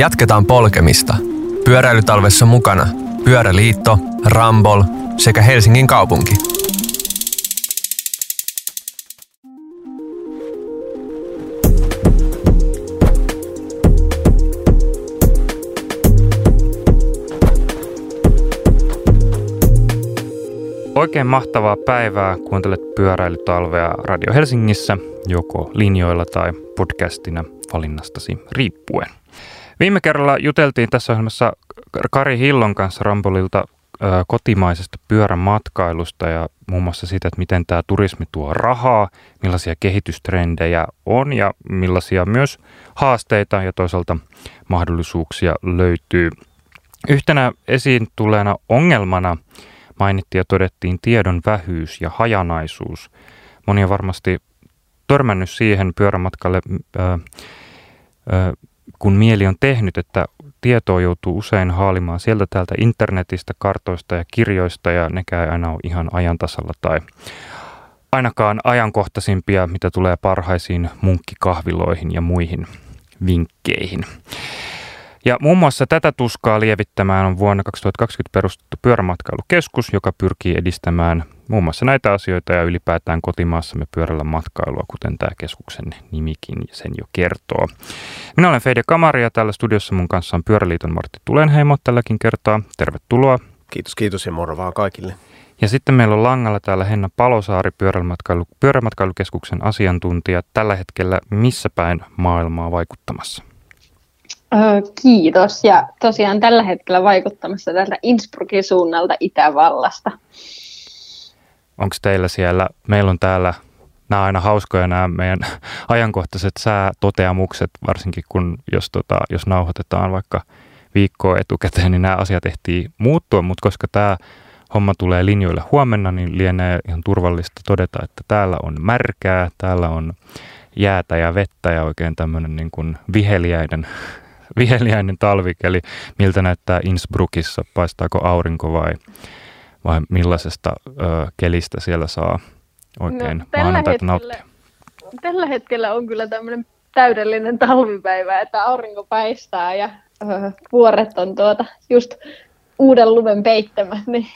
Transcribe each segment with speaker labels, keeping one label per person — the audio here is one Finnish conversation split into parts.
Speaker 1: Jatketaan polkemista. Pyöräilytalvessa mukana Pyöräliitto, Rambol sekä Helsingin kaupunki.
Speaker 2: Oikein mahtavaa päivää. Kuuntelet pyöräilytalvea Radio Helsingissä, joko linjoilla tai podcastina valinnastasi riippuen. Viime kerralla juteltiin tässä ohjelmassa Kari Hillon kanssa Rambolilta kotimaisesta pyörämatkailusta ja muun muassa siitä, että miten tämä turismi tuo rahaa, millaisia kehitystrendejä on ja millaisia myös haasteita ja toisaalta mahdollisuuksia löytyy. Yhtenä esiin tuleena ongelmana mainittiin ja todettiin tiedon vähyys ja hajanaisuus. Moni on varmasti törmännyt siihen pyörämatkalle, kun mieli on tehnyt, että tietoa joutuu usein haalimaan sieltä täältä internetistä, kartoista ja kirjoista ja nekään ei aina ole ihan ajantasalla tai ainakaan ajankohtaisimpia, mitä tulee parhaisiin munkkikahviloihin ja muihin vinkkeihin. Ja muun muassa tätä tuskaa lievittämään on vuonna 2020 perustettu pyörämatkailukeskus, joka pyrkii edistämään muun muassa näitä asioita ja ylipäätään kotimaassamme pyörällä matkailua, kuten tämä keskuksen nimikin sen jo kertoo. Minä olen Feide Kamari ja täällä studiossa mun kanssa on Pyöräliiton Martti Tulenheimo tälläkin kertaa. Tervetuloa.
Speaker 3: Kiitos, kiitos ja moro vaan kaikille.
Speaker 2: Ja sitten meillä on langalla täällä Henna Palosaari, pyörämatkailu, pyörämatkailukeskuksen asiantuntija. Tällä hetkellä missä päin maailmaa vaikuttamassa?
Speaker 4: Kiitos. Ja tosiaan tällä hetkellä vaikuttamassa tältä Innsbruckin suunnalta Itävallasta.
Speaker 2: Onko teillä siellä, meillä on täällä, nämä aina hauskoja nämä meidän ajankohtaiset säätoteamukset, varsinkin kun jos, tota, jos nauhoitetaan vaikka viikkoa etukäteen, niin nämä asiat ehtii muuttua, mutta koska tämä homma tulee linjoille huomenna, niin lienee ihan turvallista todeta, että täällä on märkää, täällä on jäätä ja vettä ja oikein tämmöinen niin kuin viheliäinen viheliäinen talvikeli. Miltä näyttää Innsbruckissa? Paistaako aurinko vai, vai millaisesta ö, kelistä siellä saa oikein no, maanantaita nauttia?
Speaker 4: Tällä hetkellä on kyllä tämmöinen täydellinen talvipäivä, että aurinko paistaa ja ö, vuoret on tuota just uuden lumen peittämät, niin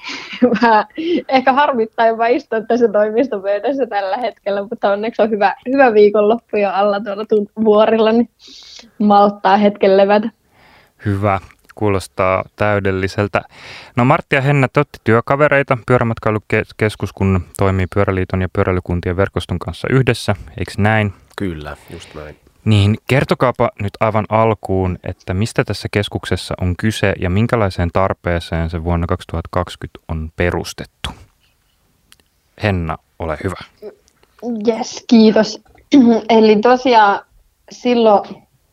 Speaker 4: mä ehkä harmittaa jopa istua tässä toimistopöydässä tällä hetkellä, mutta onneksi on hyvä, hyvä viikonloppu jo alla tuolla vuorilla, niin malttaa hetken levätä.
Speaker 2: Hyvä, kuulostaa täydelliseltä. No Martti ja Henna, te olette työkavereita. Pyörämatkailukeskus, kun toimii Pyöräliiton ja Pyöräilykuntien verkoston kanssa yhdessä, eikö näin?
Speaker 3: Kyllä, just näin.
Speaker 2: Niin kertokaapa nyt aivan alkuun, että mistä tässä keskuksessa on kyse ja minkälaiseen tarpeeseen se vuonna 2020 on perustettu. Henna, ole hyvä.
Speaker 4: Yes, kiitos. Eli tosiaan silloin,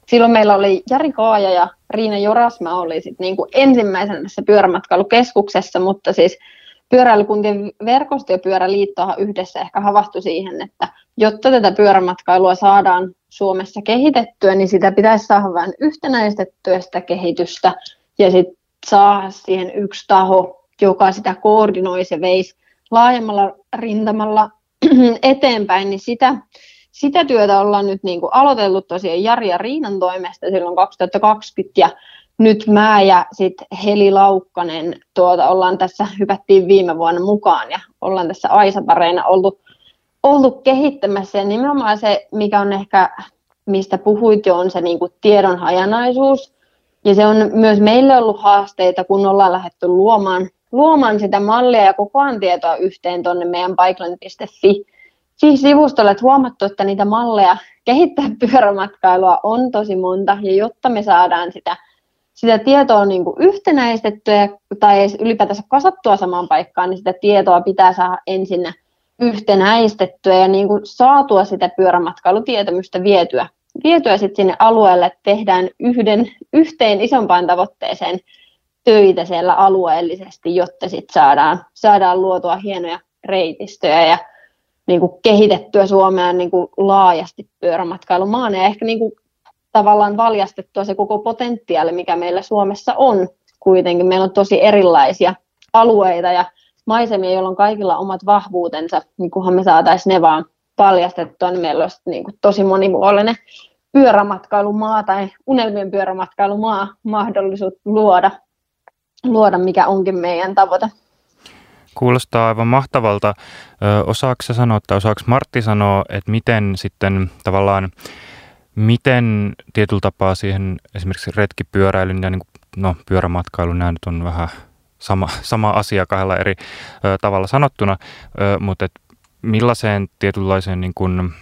Speaker 4: silloin meillä oli Jari Kaaja ja Riina Jorasma oli sit niin kuin ensimmäisenä tässä pyörämatkailukeskuksessa, mutta siis pyöräilykuntien verkosto ja pyöräliittohan yhdessä ehkä havahtui siihen, että jotta tätä pyörämatkailua saadaan Suomessa kehitettyä, niin sitä pitäisi saada vähän yhtenäistettyä sitä kehitystä ja sitten saada siihen yksi taho, joka sitä koordinoisi ja veisi laajemmalla rintamalla eteenpäin, niin sitä, sitä työtä ollaan nyt niin kuin aloitellut tosiaan Jari ja Riinan toimesta silloin 2020 ja nyt mä ja sitten Heli Laukkanen tuota, ollaan tässä, hypättiin viime vuonna mukaan ja ollaan tässä Aisapareina oltu, oltu kehittämässä. Ja nimenomaan se, mikä on ehkä, mistä puhuit jo, on se niin kuin tiedon hajanaisuus. Ja se on myös meille ollut haasteita, kun ollaan lähdetty luomaan, luomaan sitä mallia ja koko ajan tietoa yhteen tuonne meidän bikeland.fi siis sivustolle, että huomattu, että niitä malleja kehittää pyörämatkailua on tosi monta, ja jotta me saadaan sitä sitä tietoa niin kuin yhtenäistettyä tai ylipäätänsä kasattua samaan paikkaan, niin sitä tietoa pitää saada ensin yhtenäistettyä ja niin kuin saatua sitä pyörämatkailutietämystä vietyä, vietyä sitten sinne alueelle, että tehdään yhden, yhteen isompaan tavoitteeseen töitä siellä alueellisesti, jotta sitten saadaan, saadaan luotua hienoja reitistöjä ja niin kuin kehitettyä Suomea niin kuin laajasti pyörämatkailumaana. Ja ehkä niin kuin tavallaan valjastettua se koko potentiaali, mikä meillä Suomessa on kuitenkin. Meillä on tosi erilaisia alueita ja maisemia, joilla on kaikilla omat vahvuutensa, niin kunhan me saataisiin ne vaan paljastettua, niin meillä olisi niin kuin tosi monimuotoinen pyörämatkailumaa tai unelmien pyörämatkailumaa mahdollisuutta luoda, luoda, mikä onkin meidän tavoite.
Speaker 2: Kuulostaa aivan mahtavalta. Osaako sanoa, tai osaako Martti sanoa, että miten sitten tavallaan, miten tietyllä tapaa siihen esimerkiksi retkipyöräilyn ja niin kuin, no, pyörämatkailun, nämä nyt on vähän sama, sama asia kahdella eri ö, tavalla sanottuna, ö, mutta et millaiseen tietynlaiseen niin kuin,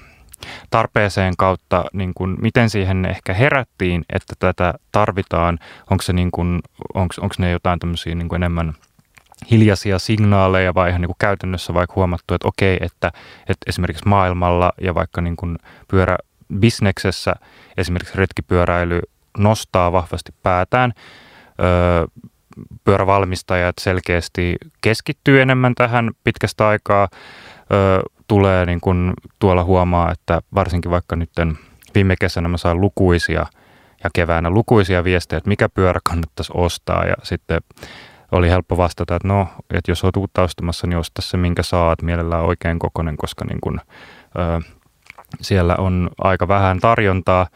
Speaker 2: tarpeeseen kautta, niin kuin, miten siihen ehkä herättiin, että tätä tarvitaan, onko se niin kuin, onko, onko ne jotain tämmöisiä niin enemmän hiljaisia signaaleja vai ihan niin kuin käytännössä vaikka huomattu, että okei, että, että esimerkiksi maailmalla ja vaikka niin kuin pyöräbisneksessä esimerkiksi retkipyöräily nostaa vahvasti päätään, öö, pyörävalmistajat selkeästi keskittyy enemmän tähän pitkästä aikaa, öö, tulee niin kuin tuolla huomaa, että varsinkin vaikka nyt viime kesänä mä sain lukuisia ja keväänä lukuisia viestejä, että mikä pyörä kannattaisi ostaa. Ja sitten oli helppo vastata, että no, että jos olet uutta ostamassa, niin osta se, minkä saat, mielellään oikein kokonen, koska niin kun, ö, siellä on aika vähän tarjontaa,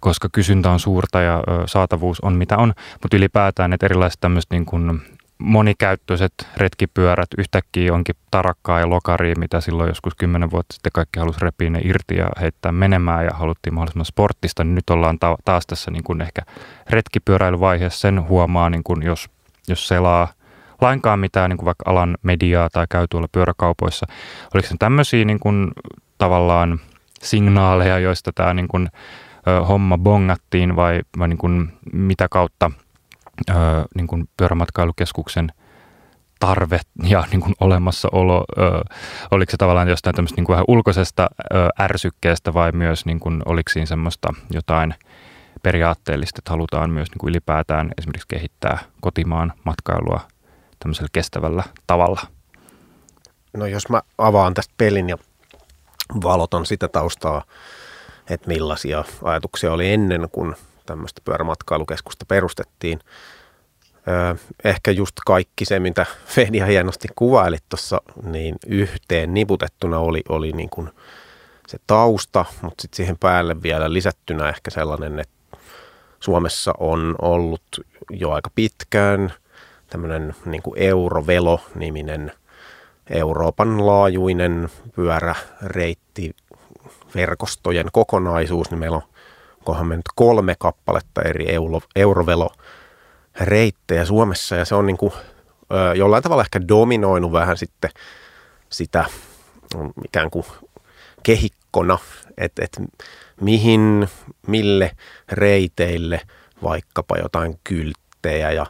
Speaker 2: koska kysyntä on suurta ja saatavuus on mitä on, mutta ylipäätään, että erilaiset tämmöiset niin kun monikäyttöiset retkipyörät yhtäkkiä onkin tarakkaa ja lokaria, mitä silloin joskus kymmenen vuotta sitten kaikki halusi repiä ne irti ja heittää menemään ja haluttiin mahdollisimman sporttista, niin nyt ollaan ta- taas tässä niin kuin ehkä retkipyöräilyvaiheessa. Sen huomaa, niin kuin jos, jos selaa lainkaan mitään niin kuin vaikka alan mediaa tai käy tuolla pyöräkaupoissa. Oliko se tämmöisiä niin kuin, tavallaan signaaleja, joista tämä niin kuin, ö, homma bongattiin vai, vai niin kuin, mitä kautta – ö, niin kuin pyörämatkailukeskuksen tarve ja niin kuin olemassaolo, ö, oliko se tavallaan jostain tämmöistä niin kuin vähän ulkoisesta ö, ärsykkeestä vai myös niin kuin, oliko siinä semmoista jotain periaatteellista, että halutaan myös niin kuin ylipäätään esimerkiksi kehittää kotimaan matkailua tämmöisellä kestävällä tavalla?
Speaker 3: No jos mä avaan tästä pelin ja valotan sitä taustaa, että millaisia ajatuksia oli ennen kuin tämmöistä pyörämatkailukeskusta perustettiin. Ehkä just kaikki se, mitä Fedia hienosti kuvailit tuossa, niin yhteen niputettuna oli, oli niin kuin se tausta, mutta sitten siihen päälle vielä lisättynä ehkä sellainen, että Suomessa on ollut jo aika pitkään tämmöinen niin Eurovelo-niminen Euroopan laajuinen pyöräreitti verkostojen kokonaisuus, niin meillä on onkohan me nyt kolme kappaletta eri euro, Eurovelo-reittejä Suomessa. Ja se on niin kuin, jollain tavalla ehkä dominoinut vähän sitten sitä ikään kuin kehikkona, että et mihin, mille reiteille vaikkapa jotain kylttejä ja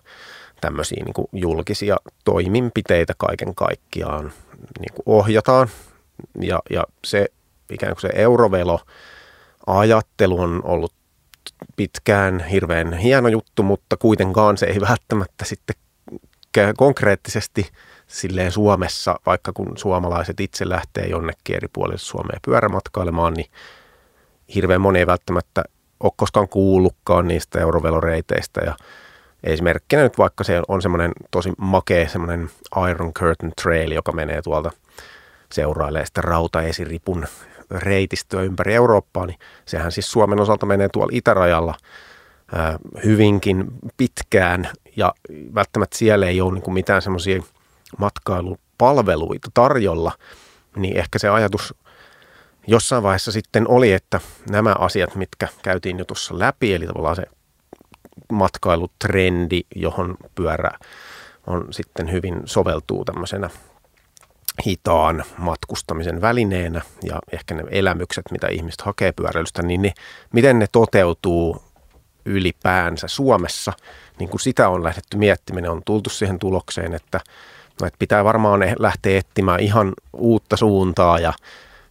Speaker 3: tämmöisiä niin kuin julkisia toimenpiteitä kaiken kaikkiaan niin kuin ohjataan. Ja, ja se ikään kuin se eurovelo ajattelu on ollut pitkään hirveän hieno juttu, mutta kuitenkaan se ei välttämättä sitten konkreettisesti silleen Suomessa, vaikka kun suomalaiset itse lähtee jonnekin eri puolille Suomea pyörämatkailemaan, niin hirveän moni ei välttämättä ole koskaan kuullutkaan niistä euroveloreiteistä ja esimerkkinä nyt vaikka se on semmoinen tosi makea semmoinen Iron Curtain Trail, joka menee tuolta seurailee sitä rautaesiripun reitistöä ympäri Eurooppaa, niin sehän siis Suomen osalta menee tuolla itärajalla ää, hyvinkin pitkään ja välttämättä siellä ei ole niin mitään semmoisia matkailupalveluita tarjolla, niin ehkä se ajatus jossain vaiheessa sitten oli, että nämä asiat, mitkä käytiin jo tuossa läpi, eli tavallaan se matkailutrendi, johon pyörä on sitten hyvin soveltuu tämmöisenä hitaan matkustamisen välineenä ja ehkä ne elämykset, mitä ihmiset hakee pyöräilystä, niin ne, miten ne toteutuu ylipäänsä Suomessa, niin kuin sitä on lähdetty miettimään, on tultu siihen tulokseen, että, no, että pitää varmaan lähteä etsimään ihan uutta suuntaa ja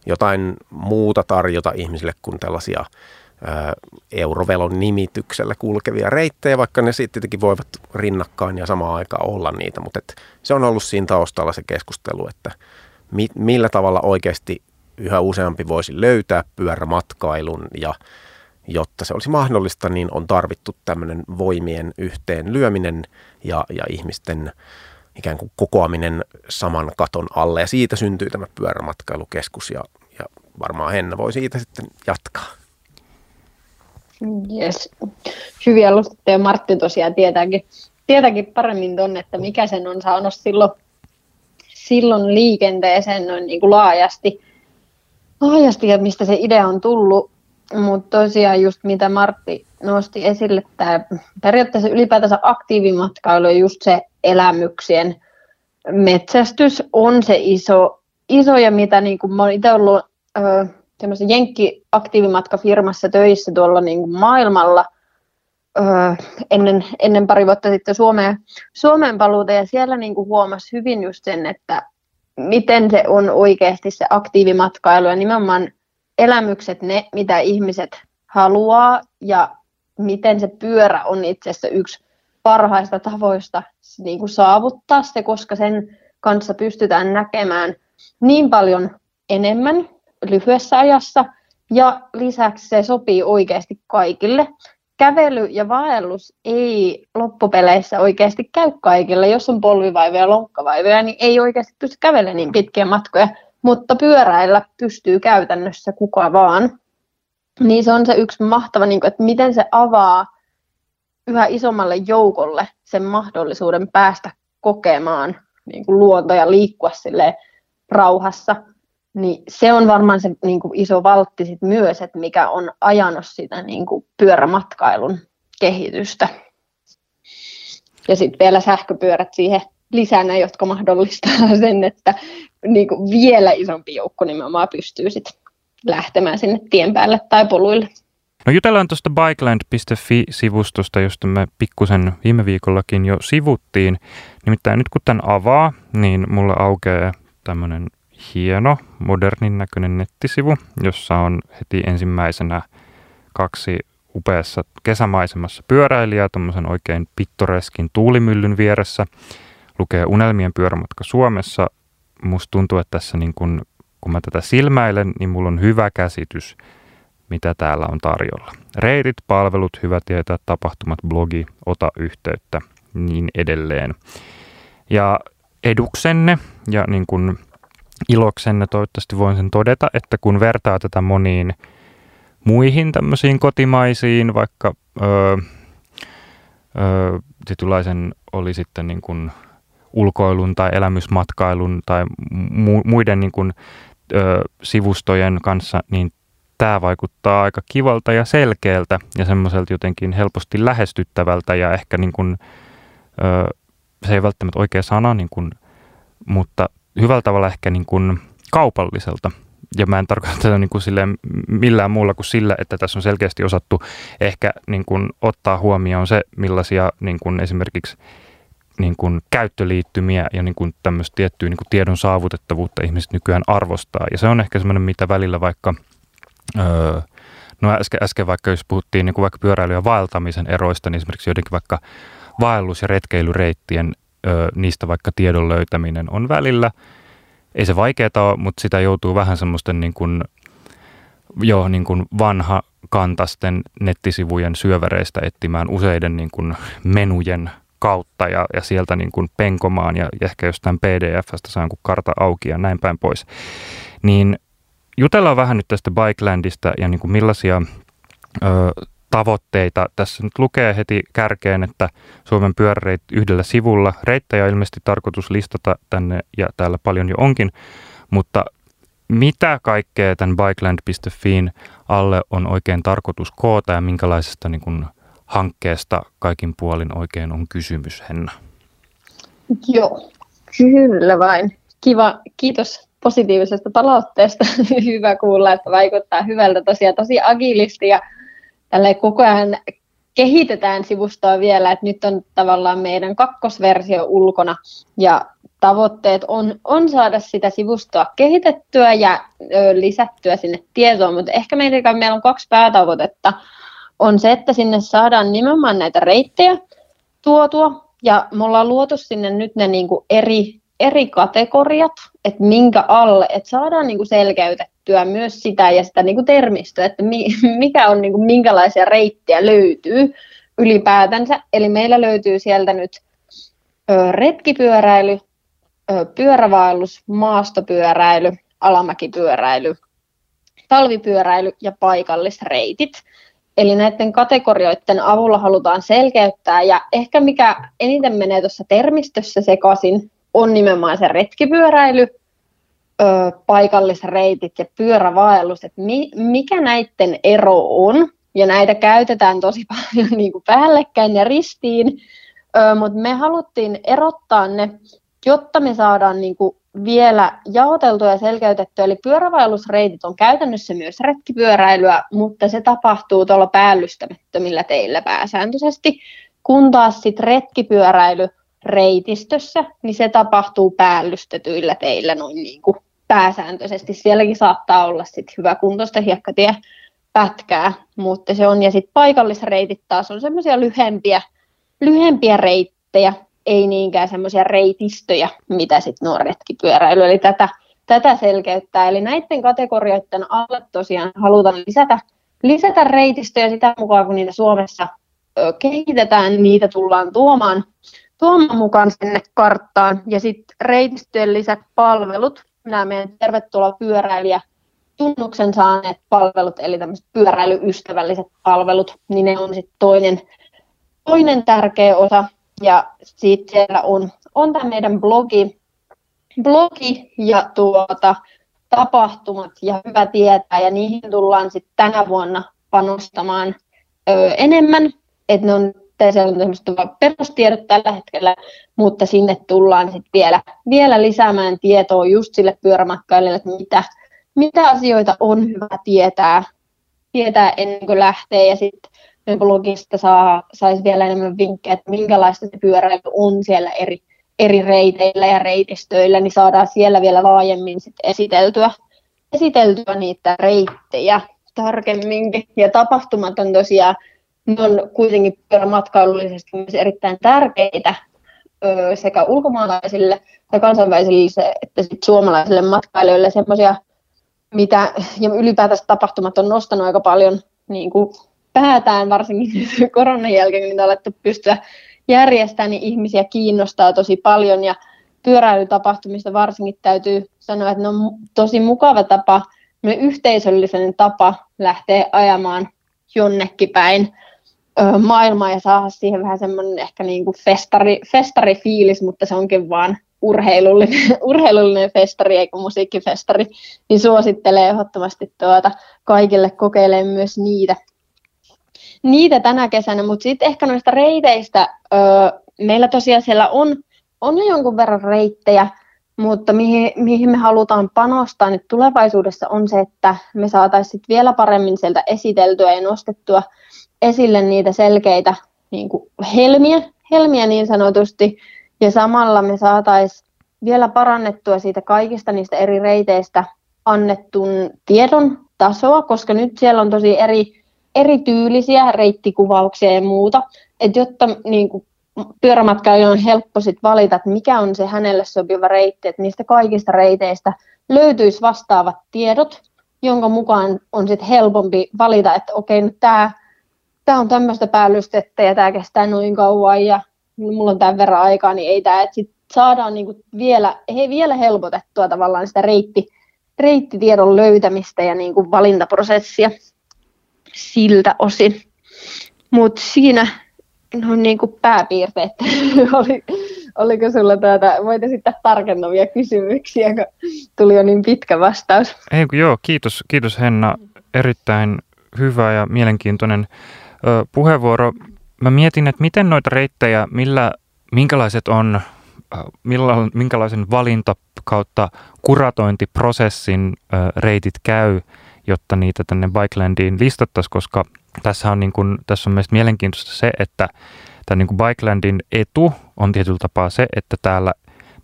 Speaker 3: jotain muuta tarjota ihmisille kuin tällaisia eurovelon nimityksellä kulkevia reittejä, vaikka ne sitten tietenkin voivat rinnakkain ja samaan aikaan olla niitä, mutta et se on ollut siinä taustalla se keskustelu, että mi, millä tavalla oikeasti yhä useampi voisi löytää pyörämatkailun ja jotta se olisi mahdollista, niin on tarvittu tämmöinen voimien yhteen lyöminen ja, ja ihmisten ikään kuin kokoaminen saman katon alle. Ja siitä syntyy tämä pyörämatkailukeskus ja, ja varmaan Henna voi siitä sitten jatkaa.
Speaker 4: Yes. Hyviä alustettuja. Martti tosiaan tietääkin, tietääkin paremmin tuonne, että mikä sen on saanut silloin, silloin liikenteeseen noin niin kuin laajasti, laajasti ja mistä se idea on tullut. Mutta tosiaan just mitä Martti nosti esille, tämä periaatteessa ylipäätänsä aktiivimatkailu ja just se elämyksien metsästys on se iso, iso ja mitä niin kuin mä olen itse ollut jenkki-aktiivimatkafirmassa töissä tuolla niin kuin maailmalla ö, ennen, ennen pari vuotta sitten Suomeen, Suomeen paluuta. Ja siellä niin kuin huomasi hyvin just sen, että miten se on oikeasti se aktiivimatkailu ja nimenomaan elämykset ne, mitä ihmiset haluaa ja miten se pyörä on itse asiassa yksi parhaista tavoista niin kuin saavuttaa se, koska sen kanssa pystytään näkemään niin paljon enemmän lyhyessä ajassa ja lisäksi se sopii oikeasti kaikille. Kävely ja vaellus ei loppupeleissä oikeasti käy kaikille. Jos on polvivaivoja ja lonkkavaivoja, niin ei oikeasti pysty kävelemään niin pitkiä matkoja, mutta pyöräillä pystyy käytännössä kuka vaan. Niin se on se yksi mahtava, niin kuin, että miten se avaa yhä isommalle joukolle sen mahdollisuuden päästä kokemaan niin kuin luonto ja liikkua sille rauhassa, niin se on varmaan se niin kuin iso valtti sit myös, että mikä on ajanut sitä niin kuin pyörämatkailun kehitystä. Ja sitten vielä sähköpyörät siihen lisänä, jotka mahdollistaa sen, että niin kuin vielä isompi joukko nimenomaan pystyy sit lähtemään sinne tien päälle tai poluille.
Speaker 2: No jutellaan tuosta bikeland.fi-sivustosta, josta me pikkusen viime viikollakin jo sivuttiin. Nimittäin nyt kun tämän avaa, niin mulle aukeaa tämmöinen hieno, modernin näköinen nettisivu, jossa on heti ensimmäisenä kaksi upeassa kesämaisemassa pyöräilijää, tuommoisen oikein pittoreskin tuulimyllyn vieressä. Lukee Unelmien pyörämatka Suomessa. Musta tuntuu, että tässä niin kun, kun mä tätä silmäilen, niin mulla on hyvä käsitys – mitä täällä on tarjolla. Reitit, palvelut, hyvä tietää, tapahtumat, blogi, ota yhteyttä, niin edelleen. Ja eduksenne ja niin kuin iloksenne toivottavasti voin sen todeta, että kun vertaa tätä moniin muihin tämmöisiin kotimaisiin, vaikka öö, öö, tietynlaisen oli sitten niin kuin ulkoilun tai elämysmatkailun tai mu- muiden niin kuin, ö, sivustojen kanssa, niin tämä vaikuttaa aika kivalta ja selkeältä ja semmoiselta jotenkin helposti lähestyttävältä ja ehkä niin kuin, ö, se ei välttämättä oikea sana, niin kuin, mutta hyvällä tavalla ehkä niin kuin kaupalliselta. Ja mä en tarkoita tätä niin kuin silleen millään muulla kuin sillä, että tässä on selkeästi osattu ehkä niin kuin ottaa huomioon se, millaisia niin kuin esimerkiksi niin kuin käyttöliittymiä ja niin kuin tämmöistä tiettyä niin kuin tiedon saavutettavuutta ihmiset nykyään arvostaa. Ja se on ehkä semmoinen, mitä välillä vaikka – Öö, no äsken, äsken vaikka jos puhuttiin niin kuin vaikka pyöräily- ja vaeltamisen eroista, niin esimerkiksi joidenkin vaikka vaellus- ja retkeilyreittien öö, niistä vaikka tiedon löytäminen on välillä. Ei se vaikeaa ole, mutta sitä joutuu vähän semmoisten niin kuin, jo niin kuin vanha kantasten nettisivujen syövereistä etsimään useiden niin kuin menujen kautta ja, ja sieltä niin kuin penkomaan ja ehkä jostain pdfstä saan kun karta auki ja näin päin pois. Niin jutellaan vähän nyt tästä Bikelandista ja niin kuin millaisia ö, tavoitteita. Tässä nyt lukee heti kärkeen, että Suomen pyöräreit yhdellä sivulla. Reittejä on ilmeisesti tarkoitus listata tänne ja täällä paljon jo onkin, mutta mitä kaikkea tämän bikeland.fiin alle on oikein tarkoitus koota ja minkälaisesta niin kuin, hankkeesta kaikin puolin oikein on kysymys, Henna?
Speaker 4: Joo, kyllä vain. Kiva, kiitos positiivisesta palautteesta. Hyvä kuulla, että vaikuttaa hyvältä. Tosiaan tosi agilisti ja tälle koko ajan kehitetään sivustoa vielä, että nyt on tavallaan meidän kakkosversio ulkona ja tavoitteet on, on saada sitä sivustoa kehitettyä ja ö, lisättyä sinne tietoa, mutta ehkä meillä, meillä on kaksi päätavoitetta. On se, että sinne saadaan nimenomaan näitä reittejä tuotua ja me ollaan luotu sinne nyt ne niin kuin eri eri kategoriat, että minkä alle, että saadaan niin kuin selkeytettyä myös sitä ja sitä niin kuin termistöä, että mikä on niin kuin, minkälaisia reittejä löytyy ylipäätänsä. Eli meillä löytyy sieltä nyt ö, retkipyöräily, ö, pyörävaellus, maastopyöräily, alamäkipyöräily, talvipyöräily ja paikallisreitit. Eli näiden kategorioiden avulla halutaan selkeyttää ja ehkä mikä eniten menee tuossa termistössä sekaisin on nimenomaan se retkipyöräily, ö, paikallisreitit ja pyörävaellus, että mi, mikä näiden ero on. Ja näitä käytetään tosi paljon niin kuin päällekkäin ja ristiin, mutta me haluttiin erottaa ne, jotta me saadaan niin kuin vielä jaoteltua ja selkeytettyä. Eli pyörävaellusreitit on käytännössä myös retkipyöräilyä, mutta se tapahtuu tuolla päällystämättömillä teillä pääsääntöisesti. Kun taas sitten retkipyöräily reitistössä, niin se tapahtuu päällystetyillä teillä noin niin kuin pääsääntöisesti. Sielläkin saattaa olla sit hyvä kuntoista hiekkatie pätkää, mutta se on. Ja sitten paikallisreitit taas on semmoisia lyhempiä, lyhempiä reittejä, ei niinkään semmoisia reitistöjä, mitä sitten nuo retkipyöräily. Eli tätä, tätä selkeyttää. Eli näiden kategorioiden alle tosiaan halutaan lisätä, lisätä reitistöjä sitä mukaan, kun niitä Suomessa kehitetään, niitä tullaan tuomaan, tuomaan mukaan sinne karttaan. Ja sitten reitistöjen lisäksi palvelut, nämä meidän tervetuloa pyöräilijä tunnuksen saaneet palvelut, eli tämmöiset pyöräilyystävälliset palvelut, niin ne on sitten toinen, toinen tärkeä osa. Ja sitten siellä on, on tämä meidän blogi, blogi ja tuota, tapahtumat ja hyvä tietää, ja niihin tullaan sitten tänä vuonna panostamaan ö, enemmän, että ne on siellä on tämmöistä perustiedot tällä hetkellä, mutta sinne tullaan sitten vielä, vielä lisäämään tietoa just sille pyörämatkailijalle, että mitä, mitä asioita on hyvä tietää, tietää ennen kuin lähtee ja sitten blogista saa, saisi vielä enemmän vinkkejä, että minkälaista se pyöräily on siellä eri, eri reiteillä ja reitistöillä, niin saadaan siellä vielä laajemmin sit esiteltyä, esiteltyä niitä reittejä tarkemminkin. Ja tapahtumat on tosiaan, ne on kuitenkin pyörämatkailullisesti myös erittäin tärkeitä sekä ulkomaalaisille ja kansainvälisille että sit suomalaisille matkailijoille semmoisia, mitä, ja ylipäätänsä tapahtumat on nostanut aika paljon niin kuin päätään, varsinkin koronan jälkeen, on alettu pystyä järjestämään, niin ihmisiä kiinnostaa tosi paljon ja pyöräilytapahtumista varsinkin täytyy sanoa, että ne on tosi mukava tapa, yhteisöllisen tapa lähteä ajamaan jonnekin päin maailmaa ja saada siihen vähän semmoinen ehkä niin kuin festari, festarifiilis, mutta se onkin vaan urheilullinen, urheilullinen festari eikä musiikkifestari, niin suosittelee ehdottomasti tuota kaikille kokeilemaan myös niitä niitä tänä kesänä, mutta sitten ehkä noista reiteistä, öö, meillä tosiaan siellä on, on jo jonkun verran reittejä, mutta mihin, mihin me halutaan panostaa nyt tulevaisuudessa on se, että me saataisiin vielä paremmin sieltä esiteltyä ja nostettua esille niitä selkeitä niin kuin helmiä, helmiä niin sanotusti, ja samalla me saataisiin vielä parannettua siitä kaikista niistä eri reiteistä annettun tiedon tasoa, koska nyt siellä on tosi eri erityylisiä reittikuvauksia ja muuta, että jotta niin kuin, pyörämatkailijan on helppo sit valita, että mikä on se hänelle sopiva reitti, että niistä kaikista reiteistä löytyisi vastaavat tiedot, jonka mukaan on sit helpompi valita, että okei, nyt tämä tää on tämmöistä päällystettä ja tämä kestää noin kauan ja mulla on tämän verran aikaa, niin ei tämä, että sit saadaan niinku vielä, he, vielä helpotettua tavallaan sitä reitti, reittitiedon löytämistä ja niinku valintaprosessia siltä osin. Mutta siinä no niin kuin pääpiirteet. Oli, oliko sulla tuota, voit esittää tarkennavia kysymyksiä, kun tuli jo niin pitkä vastaus.
Speaker 2: Ei, joo, kiitos, kiitos Henna. Erittäin hyvä ja mielenkiintoinen puheenvuoro. Mä mietin, että miten noita reittejä, millä, minkälaiset on, millä, minkälaisen valinta kautta kuratointiprosessin reitit käy – jotta niitä tänne Bikelandiin listattaisiin, koska tässä on, niin kuin, tässä on mielestäni mielenkiintoista se, että tämä niin Bikelandin etu on tietyllä tapaa se, että täällä,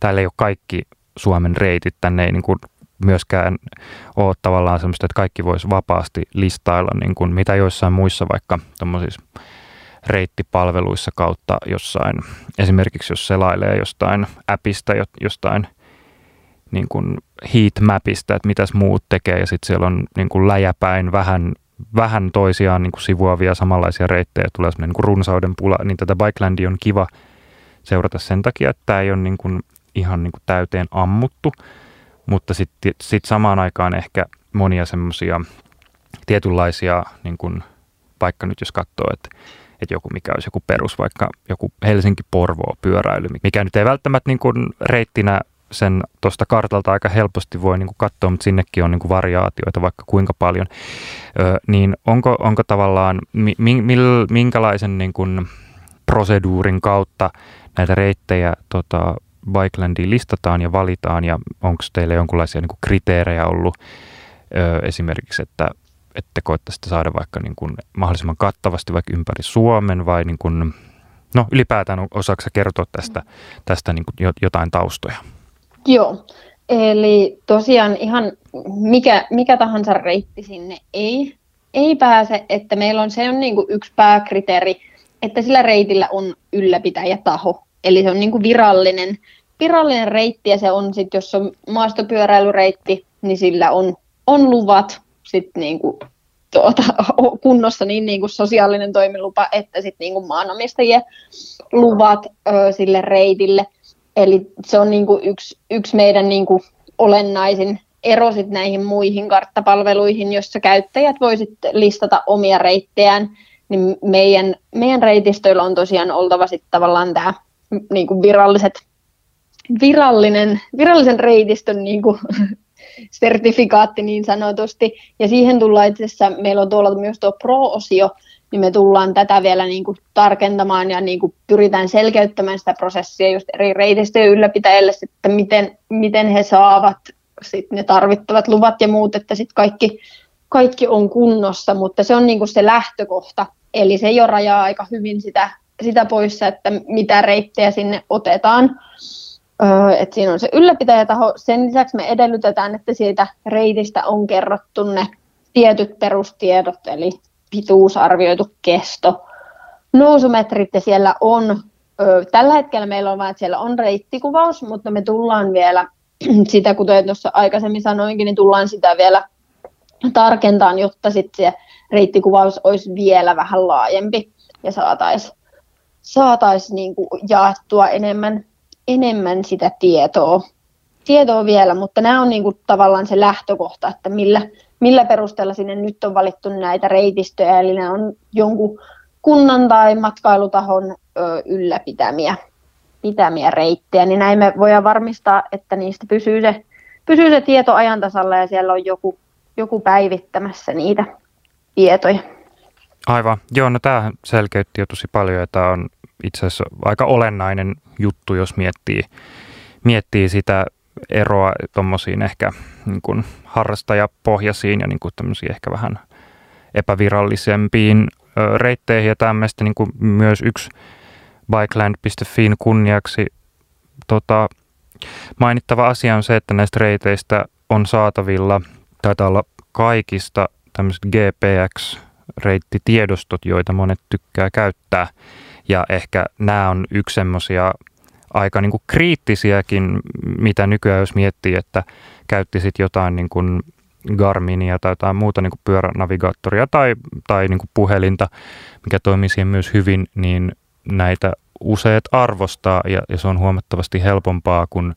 Speaker 2: täällä ei ole kaikki Suomen reitit, tänne ei niin kuin myöskään ole tavallaan semmoista, että kaikki voisi vapaasti listailla, niin kuin mitä joissain muissa vaikka tuommoisissa reittipalveluissa kautta jossain, esimerkiksi jos selailee jostain appista, jostain niin kuin heatmapista, että mitäs muut tekee ja sitten siellä on niin kuin läjäpäin vähän, vähän toisiaan niin kuin sivuavia samanlaisia reittejä, tulee semmoinen niin runsauden pula, niin tätä Bikelandia on kiva seurata sen takia, että tämä ei ole niin kuin ihan niin kuin täyteen ammuttu, mutta sitten sit samaan aikaan ehkä monia semmoisia tietynlaisia niin kuin vaikka nyt jos katsoo, että, että joku mikä olisi joku perus, vaikka joku Helsinki-Porvoo pyöräily, mikä nyt ei välttämättä niin kuin reittinä sen tuosta kartalta aika helposti voi niin kuin katsoa, mutta sinnekin on niin kuin variaatioita vaikka kuinka paljon, ö, niin onko, onko tavallaan, mi, mi, minkälaisen niin kuin proseduurin kautta näitä reittejä tota, Bikelandiin listataan ja valitaan ja onko teillä jonkinlaisia niin kriteerejä ollut? Ö, esimerkiksi, että, että koettaisitte saada vaikka niin kuin mahdollisimman kattavasti vaikka ympäri Suomen vai niin kuin, no ylipäätään osaako kertoa tästä, tästä niin kuin jotain taustoja?
Speaker 4: Joo, eli tosiaan ihan mikä, mikä tahansa reitti sinne ei, ei pääse, että meillä on se on niin kuin yksi pääkriteeri, että sillä reitillä on ylläpitäjätaho, eli se on niin kuin virallinen, virallinen reitti ja se on sitten, jos on maastopyöräilyreitti, niin sillä on, on luvat sit niin kuin, tuota, kunnossa niin, niin kuin sosiaalinen toimilupa että sitten niin kuin maanomistajien luvat ö, sille reitille. Eli se on niin kuin yksi, yksi meidän niin kuin olennaisin ero sit näihin muihin karttapalveluihin, jossa käyttäjät voivat listata omia reittejään, niin meidän, meidän reitistöillä on tosiaan oltava sitten tavallaan tämä niin kuin viralliset, virallinen, virallisen reitistön niin kuin, sertifikaatti niin sanotusti. Ja siihen tullaan itse asiassa, meillä on tuolla myös tuo Pro-osio, niin me tullaan tätä vielä niin kuin tarkentamaan ja niin kuin pyritään selkeyttämään sitä prosessia just eri reitistöjen ylläpitäjille, että miten, miten he saavat sit ne tarvittavat luvat ja muut, että sit kaikki, kaikki on kunnossa, mutta se on niin kuin se lähtökohta, eli se jo rajaa aika hyvin sitä, sitä pois, että mitä reittejä sinne otetaan. Öö, et siinä on se ylläpitäjätaho. Sen lisäksi me edellytetään, että siitä reitistä on kerrottu ne tietyt perustiedot, eli pituusarvioitu kesto. Nousumetrit ja siellä on, ö, tällä hetkellä meillä on vain, että siellä on reittikuvaus, mutta me tullaan vielä sitä, kuten tuossa aikaisemmin sanoinkin, niin tullaan sitä vielä tarkentaan, jotta sitten se reittikuvaus olisi vielä vähän laajempi ja saataisiin saatais niinku jaettua enemmän, enemmän sitä tietoa, tietoa vielä, mutta nämä on niinku tavallaan se lähtökohta, että millä, millä perusteella sinne nyt on valittu näitä reitistöjä, eli ne on jonkun kunnan tai matkailutahon ö, ylläpitämiä pitämiä reittejä, niin näin me voidaan varmistaa, että niistä pysyy se, pysyy se tieto ajantasalla ja siellä on joku, joku päivittämässä niitä tietoja.
Speaker 2: Aivan. Joo, no tämähän selkeytti jo tosi paljon ja tämä on itse asiassa aika olennainen juttu, jos miettii, miettii sitä eroa tuommoisiin ehkä niin kuin harrastajapohjaisiin ja niin kuin ehkä vähän epävirallisempiin reitteihin. Ja tämmöistä niin kuin myös yksi bikeland.fin kunniaksi tota, mainittava asia on se, että näistä reiteistä on saatavilla, taitaa olla kaikista tämmöiset GPX-reittitiedostot, joita monet tykkää käyttää. Ja ehkä nämä on yksi semmoisia aika niin kuin kriittisiäkin, mitä nykyään jos miettii, että käyttisit jotain niin kuin Garminia tai jotain muuta niin kuin pyöränavigaattoria tai, tai niin kuin puhelinta, mikä toimii siihen myös hyvin, niin näitä useat arvostaa ja, ja se on huomattavasti helpompaa kuin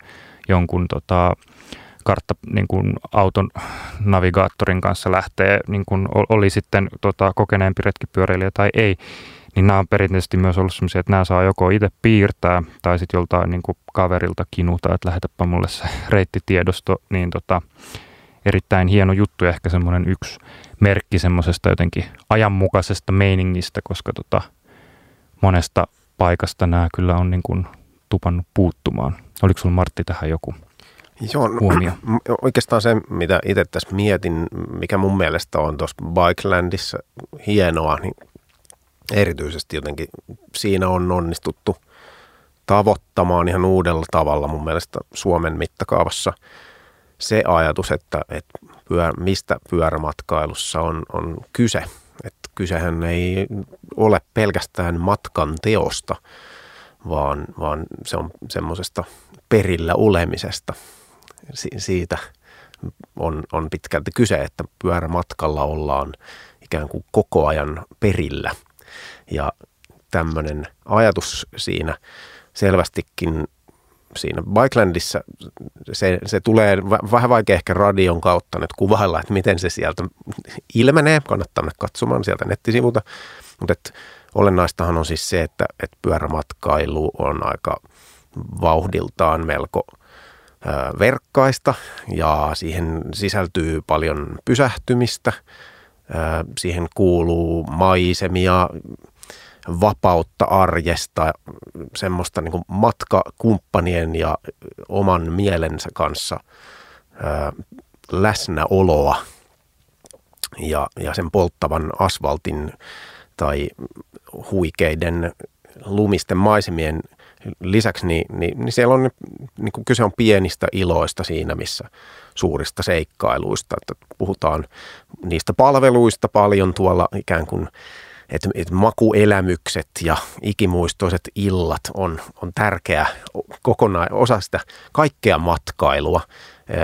Speaker 2: jonkun tota, kartta niin kuin auton navigaattorin kanssa lähtee, niin kuin oli sitten tota, kokeneempi retkipyöräilijä tai ei niin nämä on perinteisesti myös ollut sellaisia, että nämä saa joko itse piirtää tai sitten joltain niin kuin kaverilta kinuta, että lähetäpä mulle se reittitiedosto, niin tota, erittäin hieno juttu ja ehkä semmoinen yksi merkki semmoisesta jotenkin ajanmukaisesta meiningistä, koska tota, monesta paikasta nämä kyllä on niin kuin tupannut puuttumaan. Oliko sinulla Martti tähän joku Joo, no, huomio?
Speaker 3: Oikeastaan se, mitä itse tässä mietin, mikä mun mielestä on tuossa Bikelandissa hienoa, niin erityisesti jotenkin siinä on onnistuttu tavoittamaan ihan uudella tavalla mun mielestä Suomen mittakaavassa se ajatus, että, että pyör, mistä pyörämatkailussa on, on kyse. Että kysehän ei ole pelkästään matkan teosta, vaan, vaan se on semmoisesta perillä olemisesta. Si- siitä on, on pitkälti kyse, että pyörämatkalla ollaan ikään kuin koko ajan perillä – ja tämmöinen ajatus siinä selvästikin siinä Bikelandissa se, se tulee vähän vaikea ehkä radion kautta nyt kuvailla, että miten se sieltä ilmenee. Kannattaa mennä katsomaan sieltä nettisivulta. Mutta olennaistahan on siis se, että, että pyörämatkailu on aika vauhdiltaan melko verkkaista ja siihen sisältyy paljon pysähtymistä. Siihen kuuluu maisemia, vapautta arjesta, semmoista niin matkakumppanien ja oman mielensä kanssa läsnäoloa ja, ja sen polttavan asfaltin tai huikeiden lumisten maisemien lisäksi, niin, niin, niin siellä on, niin kuin kyse on pienistä iloista siinä, missä suurista seikkailuista. Että puhutaan niistä palveluista paljon tuolla ikään kuin että, että makuelämykset ja ikimuistoiset illat on, on tärkeä kokonaan osa sitä kaikkea matkailua,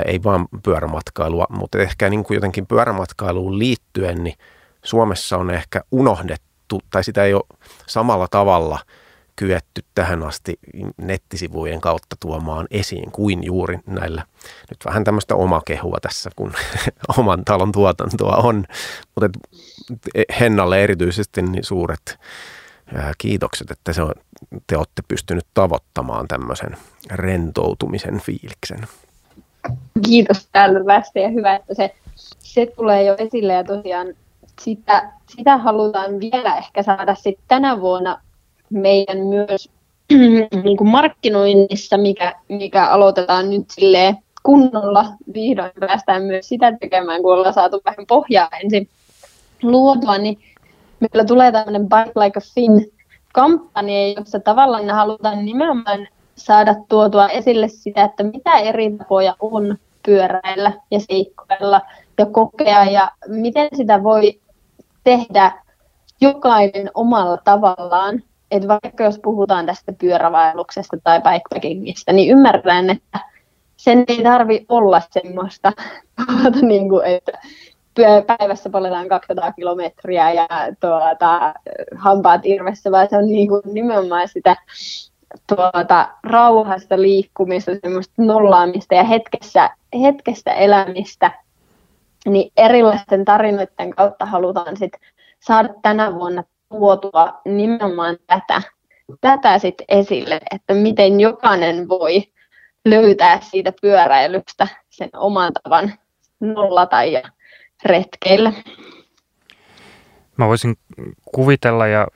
Speaker 3: ei vaan pyörämatkailua, mutta ehkä niin kuin jotenkin pyörämatkailuun liittyen, niin Suomessa on ehkä unohdettu, tai sitä ei ole samalla tavalla – kyetty tähän asti nettisivujen kautta tuomaan esiin kuin juuri näillä. Nyt vähän tämmöistä omakehua tässä, kun oman talon tuotantoa on, mutta Hennalle erityisesti niin suuret kiitokset, että se on, te olette pystynyt tavoittamaan tämmöisen rentoutumisen fiiliksen.
Speaker 4: Kiitos tästä ja hyvä, että se, se tulee jo esille ja tosiaan sitä, sitä halutaan vielä ehkä saada sitten tänä vuonna meidän myös niin kuin markkinoinnissa, mikä, mikä aloitetaan nyt silleen kunnolla, vihdoin päästään myös sitä tekemään, kun ollaan saatu vähän pohjaa ensin luotua, niin meillä tulee tämmöinen Bike Like a Fin kampanja, jossa tavallaan halutaan nimenomaan saada tuotua esille sitä, että mitä eri tapoja on pyöräillä ja seikkoilla ja kokea ja miten sitä voi tehdä jokainen omalla tavallaan että vaikka jos puhutaan tästä pyörävaelluksesta tai bikepackingista, niin ymmärrän, että sen ei tarvi olla semmoista, niin kuin, että päivässä poljetaan 200 kilometriä ja tuota, hampaat irvessä, vaan se on niin kuin nimenomaan sitä tuota, rauhasta liikkumista, semmoista nollaamista ja hetkessä, hetkestä elämistä, niin erilaisten tarinoiden kautta halutaan sit saada tänä vuonna tuotua nimenomaan tätä, tätä sit esille, että miten jokainen voi löytää siitä pyöräilystä sen oman tavan nollata ja retkeillä.
Speaker 2: Mä voisin kuvitella ja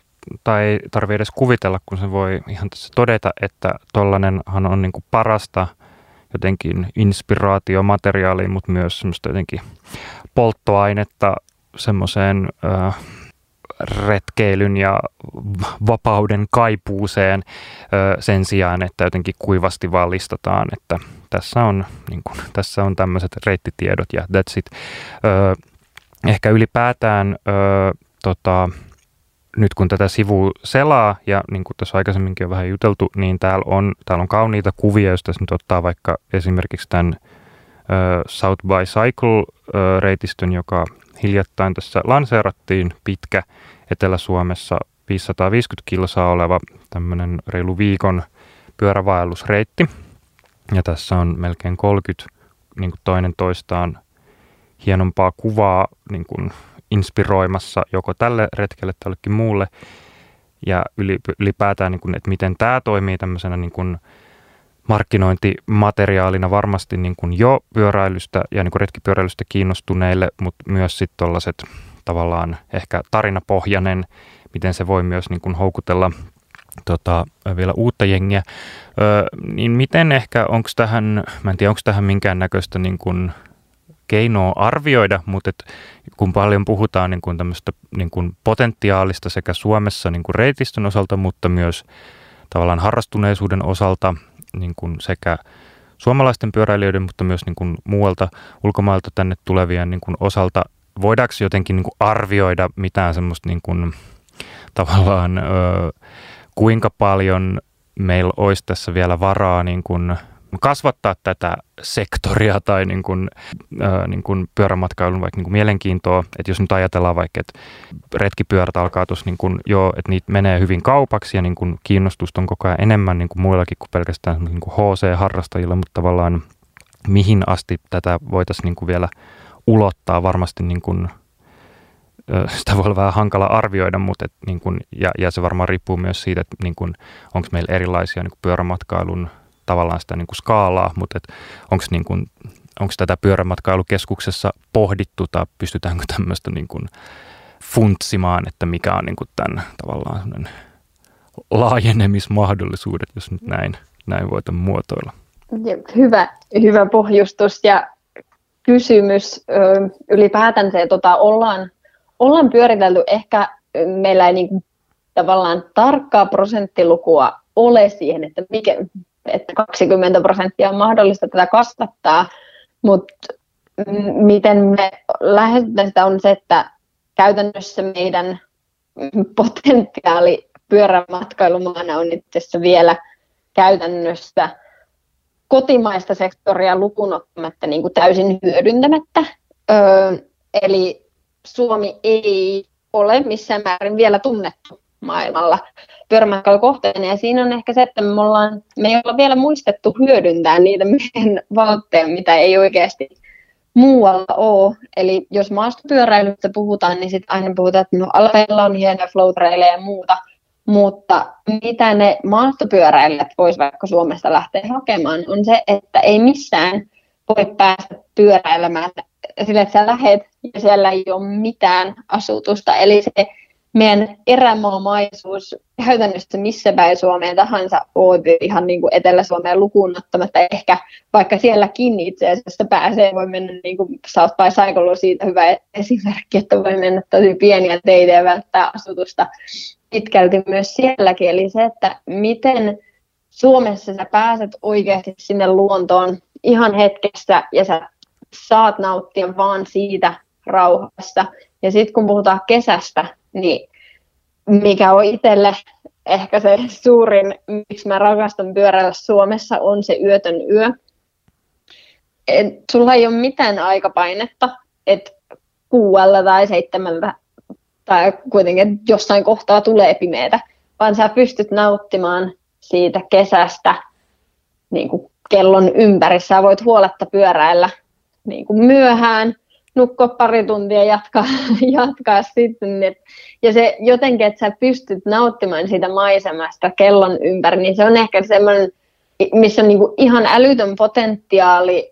Speaker 2: tai ei tarvi edes kuvitella, kun se voi ihan tässä todeta, että tollanenhan on niin kuin parasta jotenkin inspiraatiomateriaalia, mutta myös semmoista jotenkin polttoainetta semmoiseen äh, retkeilyn ja vapauden kaipuuseen sen sijaan, että jotenkin kuivasti vaan listataan, että tässä on, niin kuin, tässä on tämmöiset reittitiedot ja that's it. Ehkä ylipäätään tota, nyt kun tätä sivua selaa, ja niin kuin tuossa aikaisemminkin on vähän juteltu, niin täällä on, täällä on kauniita kuvia, jos tässä nyt ottaa vaikka esimerkiksi tämän South by Cycle-reitistön, joka hiljattain tässä lanseerattiin pitkä Etelä-Suomessa 550 kilsaa oleva tämmöinen reilu viikon pyörävaellusreitti. Ja tässä on melkein 30 niin kuin toinen toistaan hienompaa kuvaa niin kuin inspiroimassa joko tälle retkelle tai jollekin muulle. Ja ylipäätään, niin kuin, että miten tämä toimii tämmöisenä niin kuin markkinointimateriaalina varmasti niin kuin jo pyöräilystä ja niin kuin retkipyöräilystä kiinnostuneille, mutta myös sitten tuollaiset tavallaan ehkä tarinapohjainen, miten se voi myös niin kuin houkutella tota, vielä uutta jengiä. Ö, niin miten ehkä, onko tähän, mä en tiedä, onko tähän minkään näköistä niin kuin keinoa arvioida, mutta et kun paljon puhutaan niin kuin tämmöistä niin kuin potentiaalista sekä Suomessa niin kuin reitistön osalta, mutta myös tavallaan harrastuneisuuden osalta niin kuin sekä suomalaisten pyöräilijöiden, mutta myös niin kuin muualta ulkomailta tänne tulevien niin kuin osalta. Voidaanko jotenkin niin kuin arvioida mitään semmoista niin kuin, tavallaan, ö, kuinka paljon meillä olisi tässä vielä varaa niin kuin kasvattaa tätä sektoria tai niin kuin, ää, niin kuin pyörämatkailun vaikka niin kuin mielenkiintoa. Että jos nyt ajatellaan vaikka, että retkipyörät alkaa tuossa niin kuin, jo, että niitä menee hyvin kaupaksi ja niin kuin kiinnostusta on koko ajan enemmän niin kuin muillakin kuin pelkästään niin kuin HC-harrastajilla, mutta tavallaan mihin asti tätä voitaisiin niin kuin vielä ulottaa varmasti niin kuin, sitä voi olla vähän hankala arvioida, mutta et niin kun, ja, ja se varmaan riippuu myös siitä, että niin onko meillä erilaisia niin pyörämatkailun tavallaan sitä niin kuin skaalaa, mutta onko niin kuin, onko tätä pyörämatkailukeskuksessa pohdittu tai pystytäänkö tämmöistä niin kuin funtsimaan, että mikä on niin kuin tämän tavallaan laajenemismahdollisuudet, jos nyt näin, näin voitan muotoilla.
Speaker 4: Hyvä, hyvä pohjustus ja kysymys ylipäätään se, tota, ollaan, ollaan pyöritelty ehkä meillä ei niin kuin, tavallaan tarkkaa prosenttilukua ole siihen, että mikä, että 20 prosenttia on mahdollista tätä kasvattaa, mutta miten me lähestytään sitä on se, että käytännössä meidän potentiaali pyörämatkailumaana on itse vielä käytännössä kotimaista sektoria lukunottamatta niin kuin täysin hyödyntämättä. Öö, eli Suomi ei ole missään määrin vielä tunnettu maailmalla pyörämatkailukohteena. Ja siinä on ehkä se, että me, ollaan, me ei olla vielä muistettu hyödyntää niitä meidän valtteja, mitä ei oikeasti muualla ole. Eli jos maastopyöräilystä puhutaan, niin sitten aina puhutaan, että no Alpeilla on hienoja flow ja muuta. Mutta mitä ne maastopyöräilijät vois vaikka Suomesta lähteä hakemaan, on se, että ei missään voi päästä pyöräilemään sille, että sä lähet ja siellä ei ole mitään asutusta. Eli se meidän erämaamaisuus käytännössä missä päin Suomeen tahansa oot, ihan niin kuin Etelä-Suomeen lukuun ottamatta ehkä, vaikka sielläkin itse asiassa pääsee, voi mennä niin kuin South by Cycle on siitä hyvä esimerkki, että voi mennä tosi pieniä teitä ja välttää asutusta pitkälti myös sielläkin. Eli se, että miten Suomessa sä pääset oikeasti sinne luontoon ihan hetkessä ja sä saat nauttia vaan siitä rauhassa. Ja sitten kun puhutaan kesästä, niin mikä on itselle ehkä se suurin, miksi mä rakastan pyöräillä Suomessa, on se yötön yö. Et sulla ei ole mitään aikapainetta, että kuuella tai seitsemältä tai kuitenkin jossain kohtaa tulee pimeätä, vaan sä pystyt nauttimaan siitä kesästä niin kuin kellon ympäri. Sä voit huoletta pyöräillä niin kuin myöhään, nukkua pari tuntia jatkaa, jatkaa sitten. Ja se jotenkin, että sä pystyt nauttimaan siitä maisemasta kellon ympäri, niin se on ehkä semmoinen, missä on niinku ihan älytön potentiaali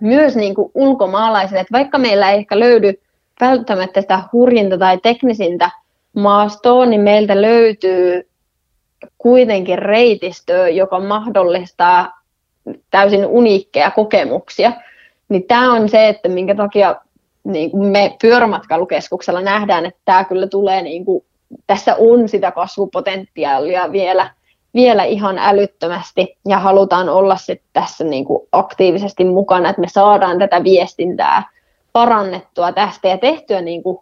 Speaker 4: myös niinku ulkomaalaisille. Et vaikka meillä ei ehkä löydy välttämättä sitä hurjinta tai teknisintä maastoa, niin meiltä löytyy kuitenkin reitistöä, joka mahdollistaa täysin uniikkeja kokemuksia. Niin tämä on se, että minkä takia niin kuin me pyörämatkailukeskuksella nähdään, että tämä kyllä tulee, niin kuin, tässä on sitä kasvupotentiaalia vielä, vielä ihan älyttömästi. Ja halutaan olla sitten tässä niin kuin aktiivisesti mukana, että me saadaan tätä viestintää parannettua tästä. Ja tehtyä niin kuin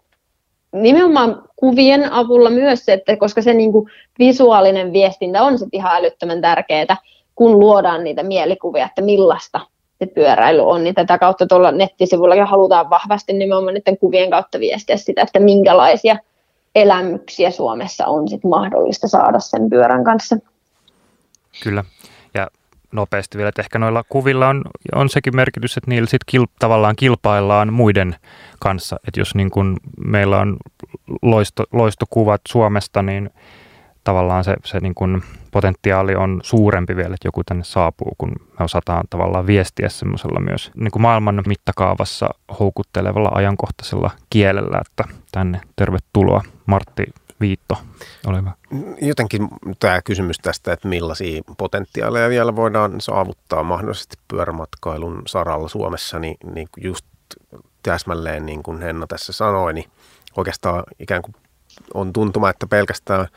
Speaker 4: nimenomaan kuvien avulla myös että koska se niin kuin visuaalinen viestintä on sitten ihan älyttömän tärkeää, kun luodaan niitä mielikuvia, että millaista se pyöräily on, niin tätä kautta tuolla nettisivulla halutaan vahvasti nimenomaan niiden kuvien kautta viestiä sitä, että minkälaisia elämyksiä Suomessa on sit mahdollista saada sen pyörän kanssa.
Speaker 2: Kyllä, ja nopeasti vielä, että ehkä noilla kuvilla on, on sekin merkitys, että niillä sitten kil, tavallaan kilpaillaan muiden kanssa, että jos niin kun meillä on loisto, loistokuvat Suomesta, niin tavallaan se, se niin kuin potentiaali on suurempi vielä, että joku tänne saapuu, kun me osataan tavallaan viestiä semmoisella myös niin kuin maailman mittakaavassa houkuttelevalla ajankohtaisella kielellä, että tänne tervetuloa Martti Viitto, ole hyvä.
Speaker 3: Jotenkin tämä kysymys tästä, että millaisia potentiaaleja vielä voidaan saavuttaa mahdollisesti pyörämatkailun saralla Suomessa, niin, niin just täsmälleen niin kuin Henna tässä sanoi, niin oikeastaan ikään kuin on tuntuma, että pelkästään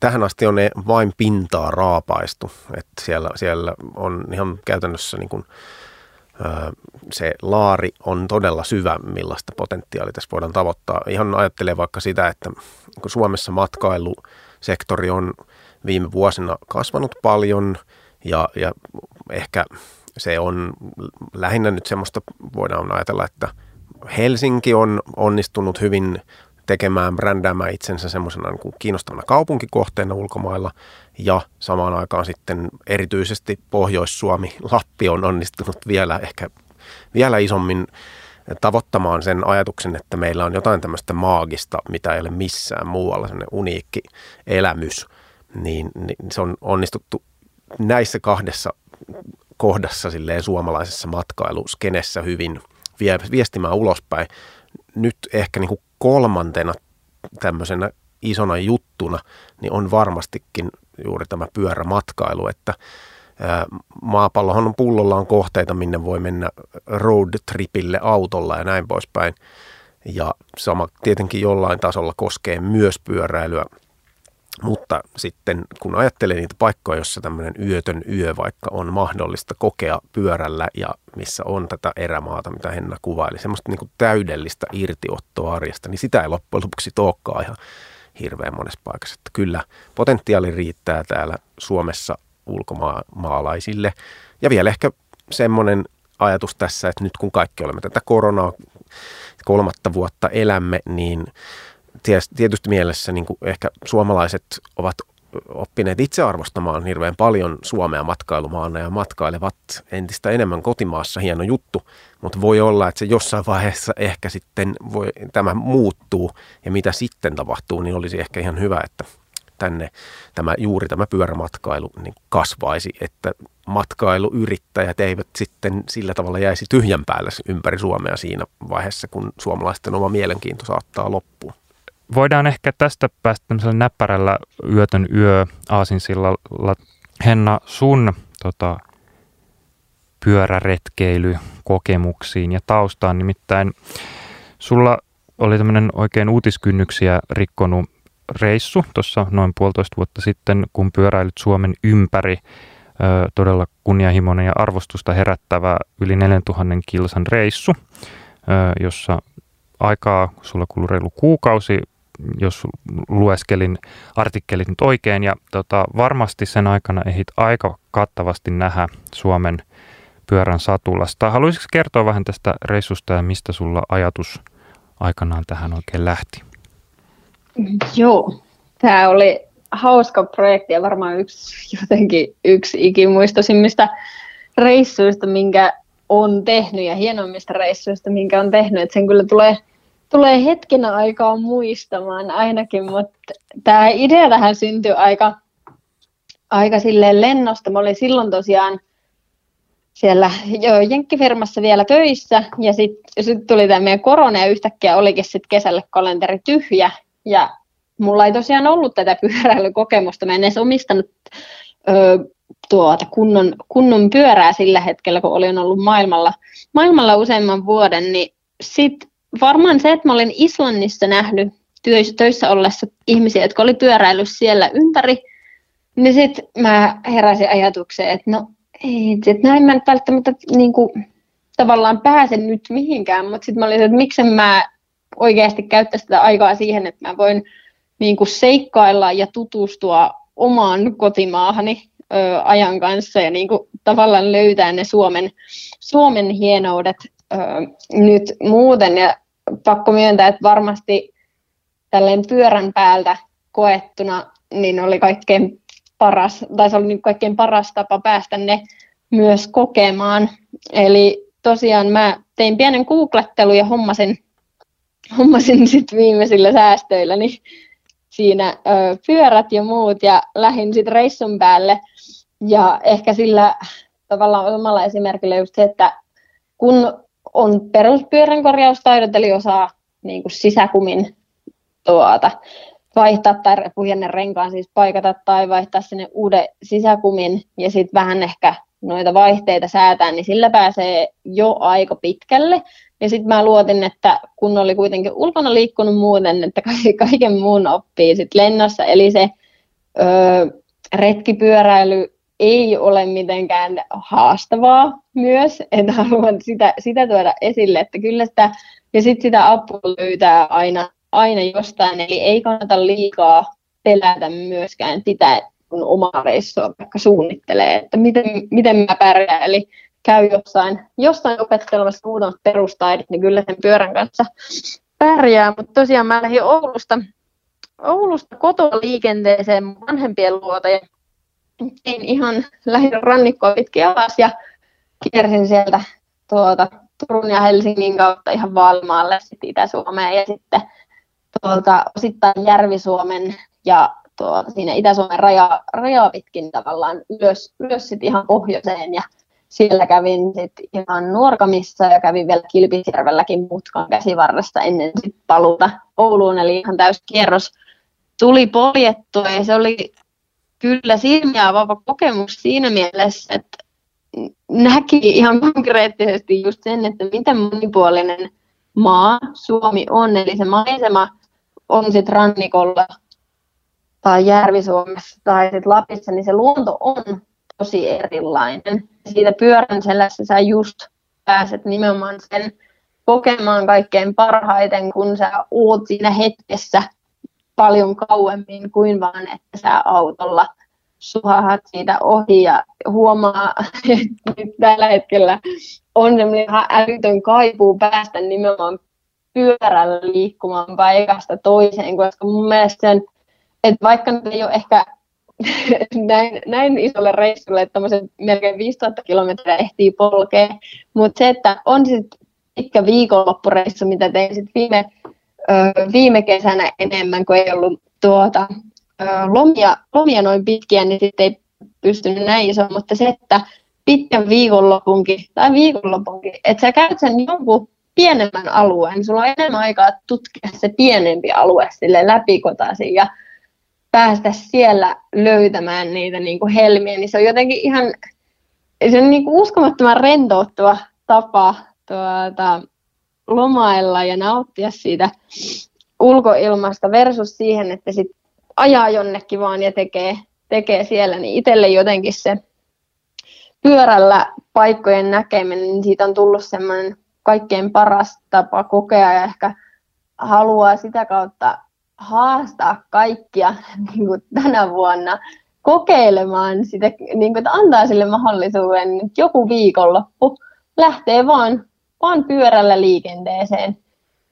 Speaker 3: tähän asti on ne vain pintaa raapaistu, että siellä, siellä on ihan käytännössä niin kuin, se laari on todella syvä, millaista potentiaalia tässä voidaan tavoittaa. Ihan ajattelee vaikka sitä, että kun Suomessa matkailusektori on viime vuosina kasvanut paljon Ja, ja ehkä se on lähinnä nyt semmoista, voidaan ajatella, että Helsinki on onnistunut hyvin tekemään, brändäämään itsensä semmoisena niin kiinnostavana kaupunkikohteena ulkomailla ja samaan aikaan sitten erityisesti Pohjois-Suomi, Lappi on onnistunut vielä ehkä vielä isommin tavoittamaan sen ajatuksen, että meillä on jotain tämmöistä maagista, mitä ei ole missään muualla, semmoinen uniikki elämys, niin, niin se on onnistuttu näissä kahdessa kohdassa silleen suomalaisessa matkailuskenessä hyvin viestimään ulospäin. Nyt ehkä niin kuin kolmantena tämmöisenä isona juttuna, niin on varmastikin juuri tämä pyörämatkailu, että maapallohan on pullollaan kohteita, minne voi mennä road tripille autolla ja näin poispäin. Ja sama tietenkin jollain tasolla koskee myös pyöräilyä. Mutta sitten kun ajattelee niitä paikkoja, jossa tämmöinen yötön yö vaikka on mahdollista kokea pyörällä ja missä on tätä erämaata, mitä Henna kuvaili, semmoista niin kuin täydellistä irtiottoa arjesta, niin sitä ei loppujen lopuksi olekaan ihan hirveän monessa paikassa. Että kyllä potentiaali riittää täällä Suomessa ulkomaalaisille. Ja vielä ehkä semmoinen ajatus tässä, että nyt kun kaikki olemme tätä koronaa kolmatta vuotta elämme, niin tietysti mielessä niin kuin ehkä suomalaiset ovat oppineet itse arvostamaan hirveän paljon Suomea matkailumaana ja matkailevat entistä enemmän kotimaassa. Hieno juttu, mutta voi olla, että se jossain vaiheessa ehkä sitten voi, tämä muuttuu ja mitä sitten tapahtuu, niin olisi ehkä ihan hyvä, että tänne tämä, juuri tämä pyörämatkailu niin kasvaisi, että matkailuyrittäjät eivät sitten sillä tavalla jäisi tyhjän päälle ympäri Suomea siinä vaiheessa, kun suomalaisten oma mielenkiinto saattaa loppua.
Speaker 2: Voidaan ehkä tästä päästä tämmöisellä näppärällä yötön yö Aasinsillalla. Henna, sun tota, pyöräretkeilykokemuksiin ja taustaan, nimittäin sulla oli tämmöinen oikein uutiskynnyksiä rikkonut reissu tuossa noin puolitoista vuotta sitten, kun pyöräilyt Suomen ympäri. Todella kunnianhimoinen ja arvostusta herättävä yli 4000 kilsan reissu, jossa aikaa sulla kului reilu kuukausi, jos lueskelin artikkelit nyt oikein, ja tota, varmasti sen aikana ehdit aika kattavasti nähdä Suomen pyörän satulasta. Haluaisitko kertoa vähän tästä reissusta ja mistä sulla ajatus aikanaan tähän oikein lähti?
Speaker 4: Joo, tämä oli hauska projekti ja varmaan yksi jotenkin yksi ikimuistoisimmista reissuista, minkä on tehnyt ja hienoimmista reissuista, minkä on tehnyt. Et sen kyllä tulee, tulee hetken aikaa muistamaan ainakin, mutta tämä idea tähän syntyi aika, aika silleen lennosta. Mä olin silloin tosiaan siellä jo jenkkifirmassa vielä töissä ja sitten sit tuli tämä meidän korona ja yhtäkkiä olikin sitten kesälle kalenteri tyhjä ja mulla ei tosiaan ollut tätä pyöräilykokemusta. Mä en edes omistanut ö, tuota, kunnon, kunnon pyörää sillä hetkellä, kun olin ollut maailmalla, maailmalla useamman vuoden. Niin sit varmaan se, että mä olin Islannissa nähnyt töissä, töissä ollessa ihmisiä, jotka oli pyöräillyt siellä ympäri, niin sitten mä heräsin ajatukseen, että no ei, että näin mä en välttämättä niin kuin, tavallaan pääse nyt mihinkään, mutta sitten mä olin, että miksen mä oikeasti käyttää sitä aikaa siihen, että mä voin niin kuin seikkailla ja tutustua omaan kotimaahani ö, ajan kanssa ja niin kuin tavallaan löytää ne Suomen, Suomen hienoudet nyt muuten. Ja pakko myöntää, että varmasti tälleen pyörän päältä koettuna niin oli kaikkein paras, tai se oli niin kaikkein paras tapa päästä ne myös kokemaan. Eli tosiaan mä tein pienen googlettelun ja hommasin hommasin sitten viimeisillä säästöillä niin siinä ö, pyörät ja muut ja lähdin sitten reissun päälle. Ja ehkä sillä tavallaan omalla esimerkillä just se, että kun on peruspyörän korjaustaidot, eli osaa niin kuin sisäkumin tuota, vaihtaa tai puhjenne renkaan, siis paikata tai vaihtaa sinne uuden sisäkumin ja sitten vähän ehkä noita vaihteita säätää, niin sillä pääsee jo aika pitkälle. Ja sitten mä luotin, että kun oli kuitenkin ulkona liikkunut muuten, että kaiken muun oppii sitten lennossa. Eli se ö, retkipyöräily ei ole mitenkään haastavaa myös, että haluan sitä, sitä tuoda esille, että kyllä sitä, ja sitten sitä apua löytää aina, aina jostain, eli ei kannata liikaa pelätä myöskään sitä, kun omaa reissua vaikka suunnittelee, että miten, miten mä pärjään. Eli käy jossain, jossain opettelemassa muutamat perustaidot, niin kyllä sen pyörän kanssa pärjää. Mutta tosiaan mä lähdin Oulusta, Oulusta kotoa liikenteeseen vanhempien luota ja tein ihan lähinnä rannikkoa pitkin alas ja kiersin sieltä tuota, Turun ja Helsingin kautta ihan Valmaalle sitten Itä-Suomeen ja sitten tuolta osittain Järvi-Suomen ja tuo, siinä Itä-Suomen raja, rajaa pitkin tavallaan ylös, ylös sit ihan pohjoiseen ja siellä kävin sit ihan Nuorkamissa ja kävin vielä Kilpisjärvelläkin mutkan käsivarresta ennen sit paluuta Ouluun, eli ihan täys kierros tuli poljettua ja se oli kyllä silmiä avaava kokemus siinä mielessä, että näki ihan konkreettisesti just sen, että miten monipuolinen maa Suomi on. Eli se maisema on sitten rannikolla tai Järvi-Suomessa tai sitten Lapissa, niin se luonto on tosi erilainen. Siitä pyörän selässä sä just pääset nimenomaan sen kokemaan kaikkein parhaiten, kun sä oot siinä hetkessä paljon kauemmin kuin vaan, että sä autolla suhahat siitä ohi ja huomaa, että nyt tällä hetkellä on semmoinen ihan älytön kaipuu päästä nimenomaan pyörällä liikkumaan paikasta toiseen, koska mun mielestä sen, että vaikka nyt ei ole ehkä näin, näin isolle reissulle, että melkein 5000 kilometriä ehtii polkea, mutta se, että on sitten pitkä viikonloppureissu, mitä tein sitten viime, viime kesänä enemmän, kun ei ollut tuota, lomia, lomia noin pitkiä, niin sitten ei pystynyt näin iso, mutta se, että pitkän viikonlopunkin, tai viikonlopunkin, että sä käyt sen jonkun pienemmän alueen, sulla on enemmän aikaa tutkia se pienempi alue sille läpikotaisin ja päästä siellä löytämään niitä niin kuin helmiä, niin se on jotenkin ihan se on niin kuin uskomattoman rentouttava tapa tuota, lomailla ja nauttia siitä ulkoilmasta versus siihen, että sit ajaa jonnekin vaan ja tekee, tekee siellä, niin itselle jotenkin se pyörällä paikkojen näkeminen, niin siitä on tullut semmoinen kaikkein paras tapa kokea ja ehkä haluaa sitä kautta haastaa kaikkia niin kuin tänä vuonna kokeilemaan sitä, niin kuin, että antaa sille mahdollisuuden, että joku viikonloppu lähtee vaan, vaan pyörällä liikenteeseen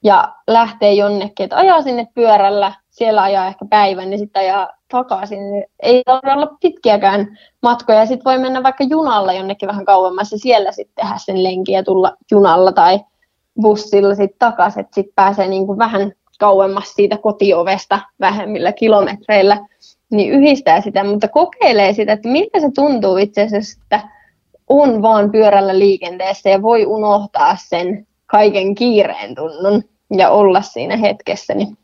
Speaker 4: ja lähtee jonnekin, että ajaa sinne pyörällä, siellä ajaa ehkä päivän, niin sitten ajaa takaisin. Ei tarvitse olla pitkiäkään matkoja. Sitten voi mennä vaikka junalla jonnekin vähän kauemmas ja siellä sitten tehdä sen lenkin ja tulla junalla tai bussilla sitten takaisin. Sitten pääsee niin kuin vähän kauemmas siitä kotiovesta vähemmillä kilometreillä, niin yhdistää sitä, mutta kokeilee sitä, että miltä se tuntuu itse asiassa, että on vaan pyörällä liikenteessä ja voi unohtaa sen kaiken kiireen tunnon ja olla siinä hetkessä, niin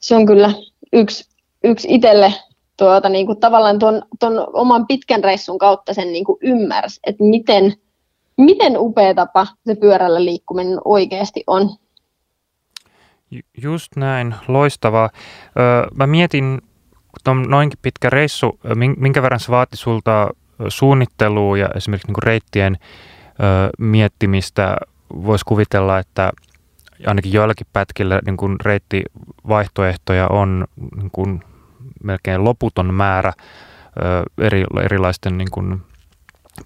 Speaker 4: se on kyllä yksi, yksi itselle tuota, niin kuin tavallaan tuon, tuon oman pitkän reissun kautta sen niin kuin ymmärsi, että miten, miten upea tapa se pyörällä liikkuminen oikeasti on.
Speaker 2: Just näin, loistavaa. Öö, mä mietin, kun on noinkin pitkä reissu, minkä verran se vaati sulta suunnittelua ja esimerkiksi niin reittien öö, miettimistä. Voisi kuvitella, että ainakin joillakin pätkillä niin kuin reittivaihtoehtoja on niin kuin melkein loputon määrä eri, erilaisten niin kuin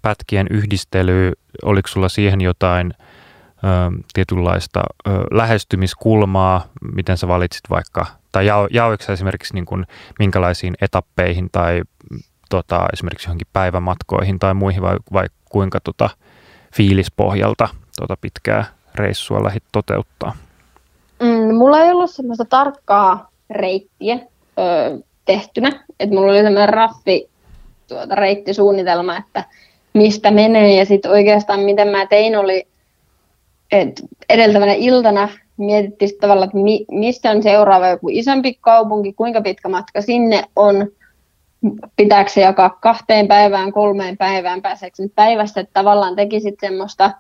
Speaker 2: pätkien yhdistelyä. Oliko sulla siihen jotain ö, tietynlaista ö, lähestymiskulmaa, miten sä valitsit vaikka, tai jao, jaoiko esimerkiksi niin kuin, minkälaisiin etappeihin tai tota, esimerkiksi johonkin päivämatkoihin tai muihin vai, vai kuinka tota, fiilispohjalta tota pitkää reissua lähit toteuttaa?
Speaker 4: Mm, mulla ei ollut semmoista tarkkaa reittiä ö, tehtynä. että mulla oli semmoinen raffi tuota, reittisuunnitelma, että mistä menee. Ja sitten oikeastaan miten mä tein oli, että edeltävänä iltana mietittiin tavallaan, että mi, mistä on seuraava joku isompi kaupunki, kuinka pitkä matka sinne on, pitääkö se jakaa kahteen päivään, kolmeen päivään, pääseekö nyt päivässä, että tavallaan tekisit semmoista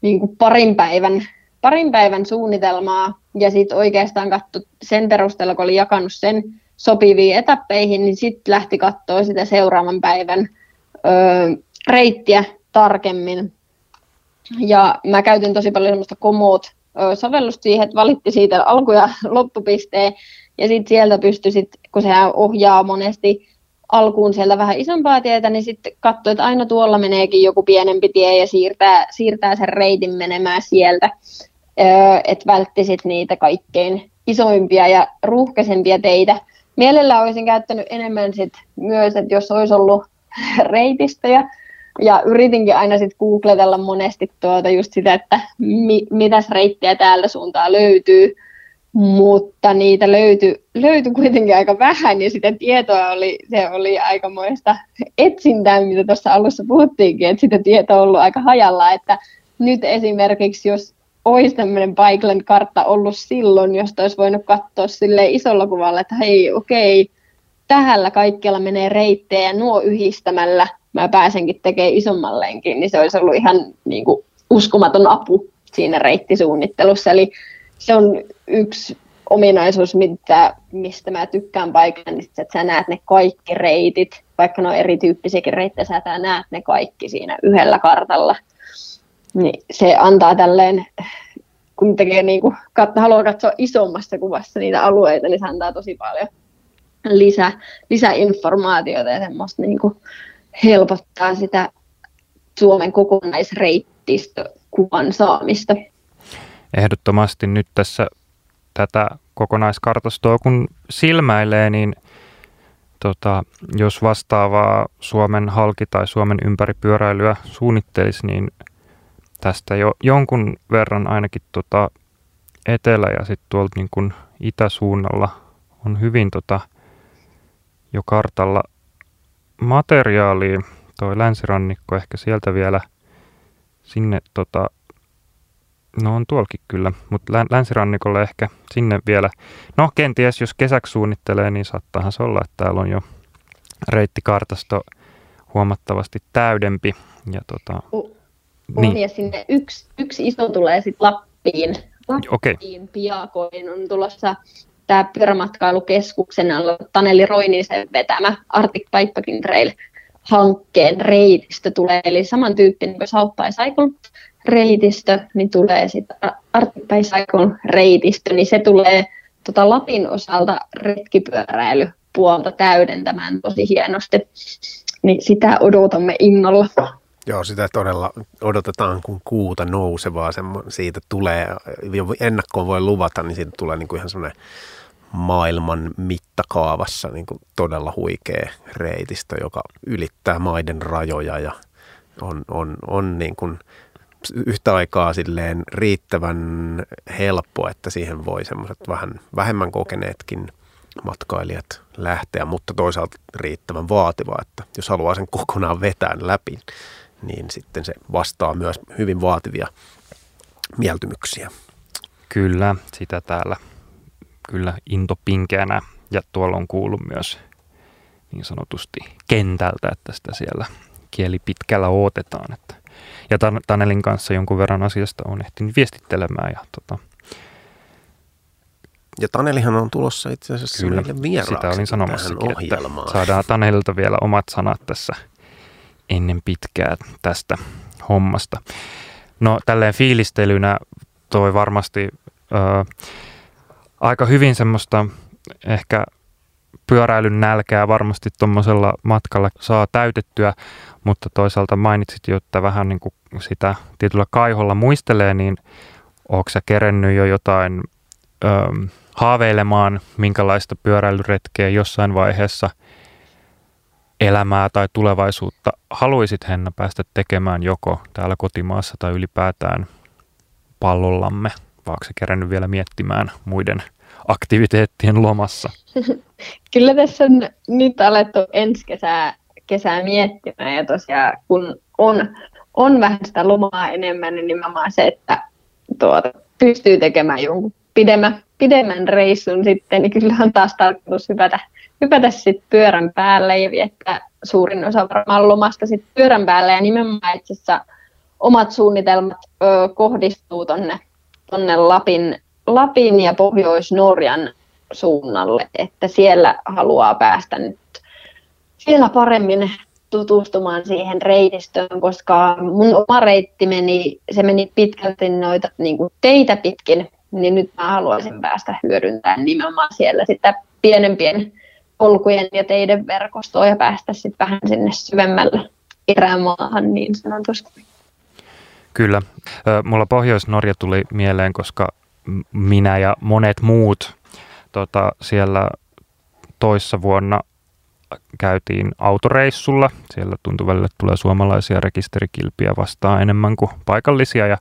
Speaker 4: niin kuin parin, päivän, parin päivän suunnitelmaa ja sitten oikeastaan katso sen perusteella, kun oli jakanut sen sopiviin etappeihin, niin sitten lähti katsoa sitä seuraavan päivän ö, reittiä tarkemmin. Ja mä käytin tosi paljon semmoista komoot sovellusta siihen, että valitti siitä alku- ja loppupisteen, ja sitten sieltä pystyi, sit, kun se ohjaa monesti alkuun sieltä vähän isompaa tietä, niin sitten katsoi, että aina tuolla meneekin joku pienempi tie ja siirtää, siirtää sen reitin menemään sieltä, että välttisit niitä kaikkein isoimpia ja ruuhkaisempia teitä. Mielellä olisin käyttänyt enemmän sit myös, että jos olisi ollut reitistöjä, ja yritinkin aina sitten googletella monesti tuota just sitä, että mi- mitäs reittiä täältä suuntaan löytyy, mutta niitä löytyi, löytyi kuitenkin aika vähän ja sitä tietoa oli, se oli aikamoista etsintää, mitä tuossa alussa puhuttiinkin, että sitä tietoa on ollut aika hajalla, että nyt esimerkiksi jos olisi tämmöinen Bikeland-kartta ollut silloin, josta olisi voinut katsoa sille isolla kuvalla, että hei, okei, tähällä kaikkialla menee reittejä ja nuo yhdistämällä mä pääsenkin tekemään isomman lenkin, niin se olisi ollut ihan niin kuin, uskomaton apu siinä reittisuunnittelussa. Eli se on yksi ominaisuus, mitä, mistä mä tykkään paikan, niin että sä näet ne kaikki reitit, vaikka ne on erityyppisiäkin reittejä, sä näet ne kaikki siinä yhdellä kartalla. Niin se antaa tälleen, kun tekee niin kuin, haluaa katsoa isommasta kuvassa niitä alueita, niin se antaa tosi paljon lisä, lisäinformaatiota ja semmoista niin kuin helpottaa sitä Suomen kokonaisreittistökuvan saamista.
Speaker 2: Ehdottomasti nyt tässä tätä kokonaiskartastoa kun silmäilee, niin tota, jos vastaavaa Suomen halki- tai Suomen ympäripyöräilyä suunnittelisi, niin tästä jo jonkun verran ainakin tota etelä- ja sitten tuolta niin kuin itäsuunnalla on hyvin tota jo kartalla materiaalia. Toi länsirannikko ehkä sieltä vielä sinne tota, no on tuolkin kyllä, mutta länsirannikolle ehkä sinne vielä. No kenties jos kesäksi suunnittelee, niin saattaahan se olla, että täällä on jo reittikartasto huomattavasti täydempi. Ja tota,
Speaker 4: on, niin. ja sinne yksi, yksi iso tulee sitten Lappiin. Lappiin okay. piakoin on tulossa tämä pyörämatkailukeskuksen alla Taneli Roinisen vetämä Arctic Bikepacking Trail hankkeen reitistö tulee, eli samantyyppinen kuin South by Cycle reitistö, niin tulee sitten Arctic Cycle reitistö, niin se tulee tota Lapin osalta retkipyöräilypuolta täydentämään tosi hienosti, niin sitä odotamme innolla.
Speaker 3: Joo, sitä todella odotetaan kuin kuuta nousevaa. Semmo, siitä tulee, ennakkoon voi luvata, niin siitä tulee niin kuin ihan semmoinen maailman mittakaavassa niin kuin todella huikea reitistö, joka ylittää maiden rajoja ja on, on, on niin kuin yhtä aikaa silleen riittävän helppo, että siihen voi semmoiset vähän vähemmän kokeneetkin matkailijat lähteä, mutta toisaalta riittävän vaativa, että jos haluaa sen kokonaan vetää läpi, niin sitten se vastaa myös hyvin vaativia mieltymyksiä.
Speaker 2: Kyllä, sitä täällä kyllä intopinkeänä ja tuolla on kuullut myös niin sanotusti kentältä, että sitä siellä kieli pitkällä odotetaan. Että. Ja Tanelin kanssa jonkun verran asiasta on ehtinyt viestittelemään. Ja, tota,
Speaker 3: ja Tanelihan on tulossa itse asiassa
Speaker 2: kyllä,
Speaker 3: meille vieraaksi
Speaker 2: sitä olin sanomassakin, että saadaan Tanelilta vielä omat sanat tässä ennen pitkää tästä hommasta. No tälleen fiilistelynä toi varmasti ö, aika hyvin semmoista ehkä pyöräilyn nälkää varmasti tuommoisella matkalla saa täytettyä, mutta toisaalta mainitsit jo, että vähän niin kuin sitä tietyllä kaiholla muistelee, niin onko sä kerennyt jo jotain ö, haaveilemaan, minkälaista pyöräilyretkeä jossain vaiheessa elämää tai tulevaisuutta haluaisit Henna päästä tekemään joko täällä kotimaassa tai ylipäätään pallollamme? Vai onko se kerännyt vielä miettimään muiden aktiviteettien lomassa?
Speaker 4: Kyllä tässä on nyt alettu ensi kesää, kesää miettimään ja tosiaan kun on, on vähän sitä lomaa enemmän, niin nimenomaan se, että tuota, pystyy tekemään jonkun pidemmän, pidemmän reissun sitten, niin kyllä on taas tarkoitus hypätä, hypätä sit pyörän päälle ja viettää suurin osa varmaan lomasta sit pyörän päälle ja nimenomaan itse asiassa omat suunnitelmat ö, kohdistuu tonne tuonne Lapin, Lapin ja Pohjois-Norjan suunnalle, että siellä haluaa päästä nyt vielä paremmin tutustumaan siihen reitistöön, koska mun oma reitti meni, se meni pitkälti noita niin kuin teitä pitkin, niin nyt mä haluaisin päästä hyödyntämään nimenomaan siellä sitä pienempien, polkujen ja teiden verkostoa ja päästä sitten vähän sinne syvemmälle erämaahan niin sanotusti.
Speaker 2: Kyllä. Mulla Pohjois-Norja tuli mieleen, koska minä ja monet muut tota, siellä toissa vuonna käytiin autoreissulla. Siellä tuntui välillä, että tulee suomalaisia rekisterikilpiä vastaan enemmän kuin paikallisia. Ja,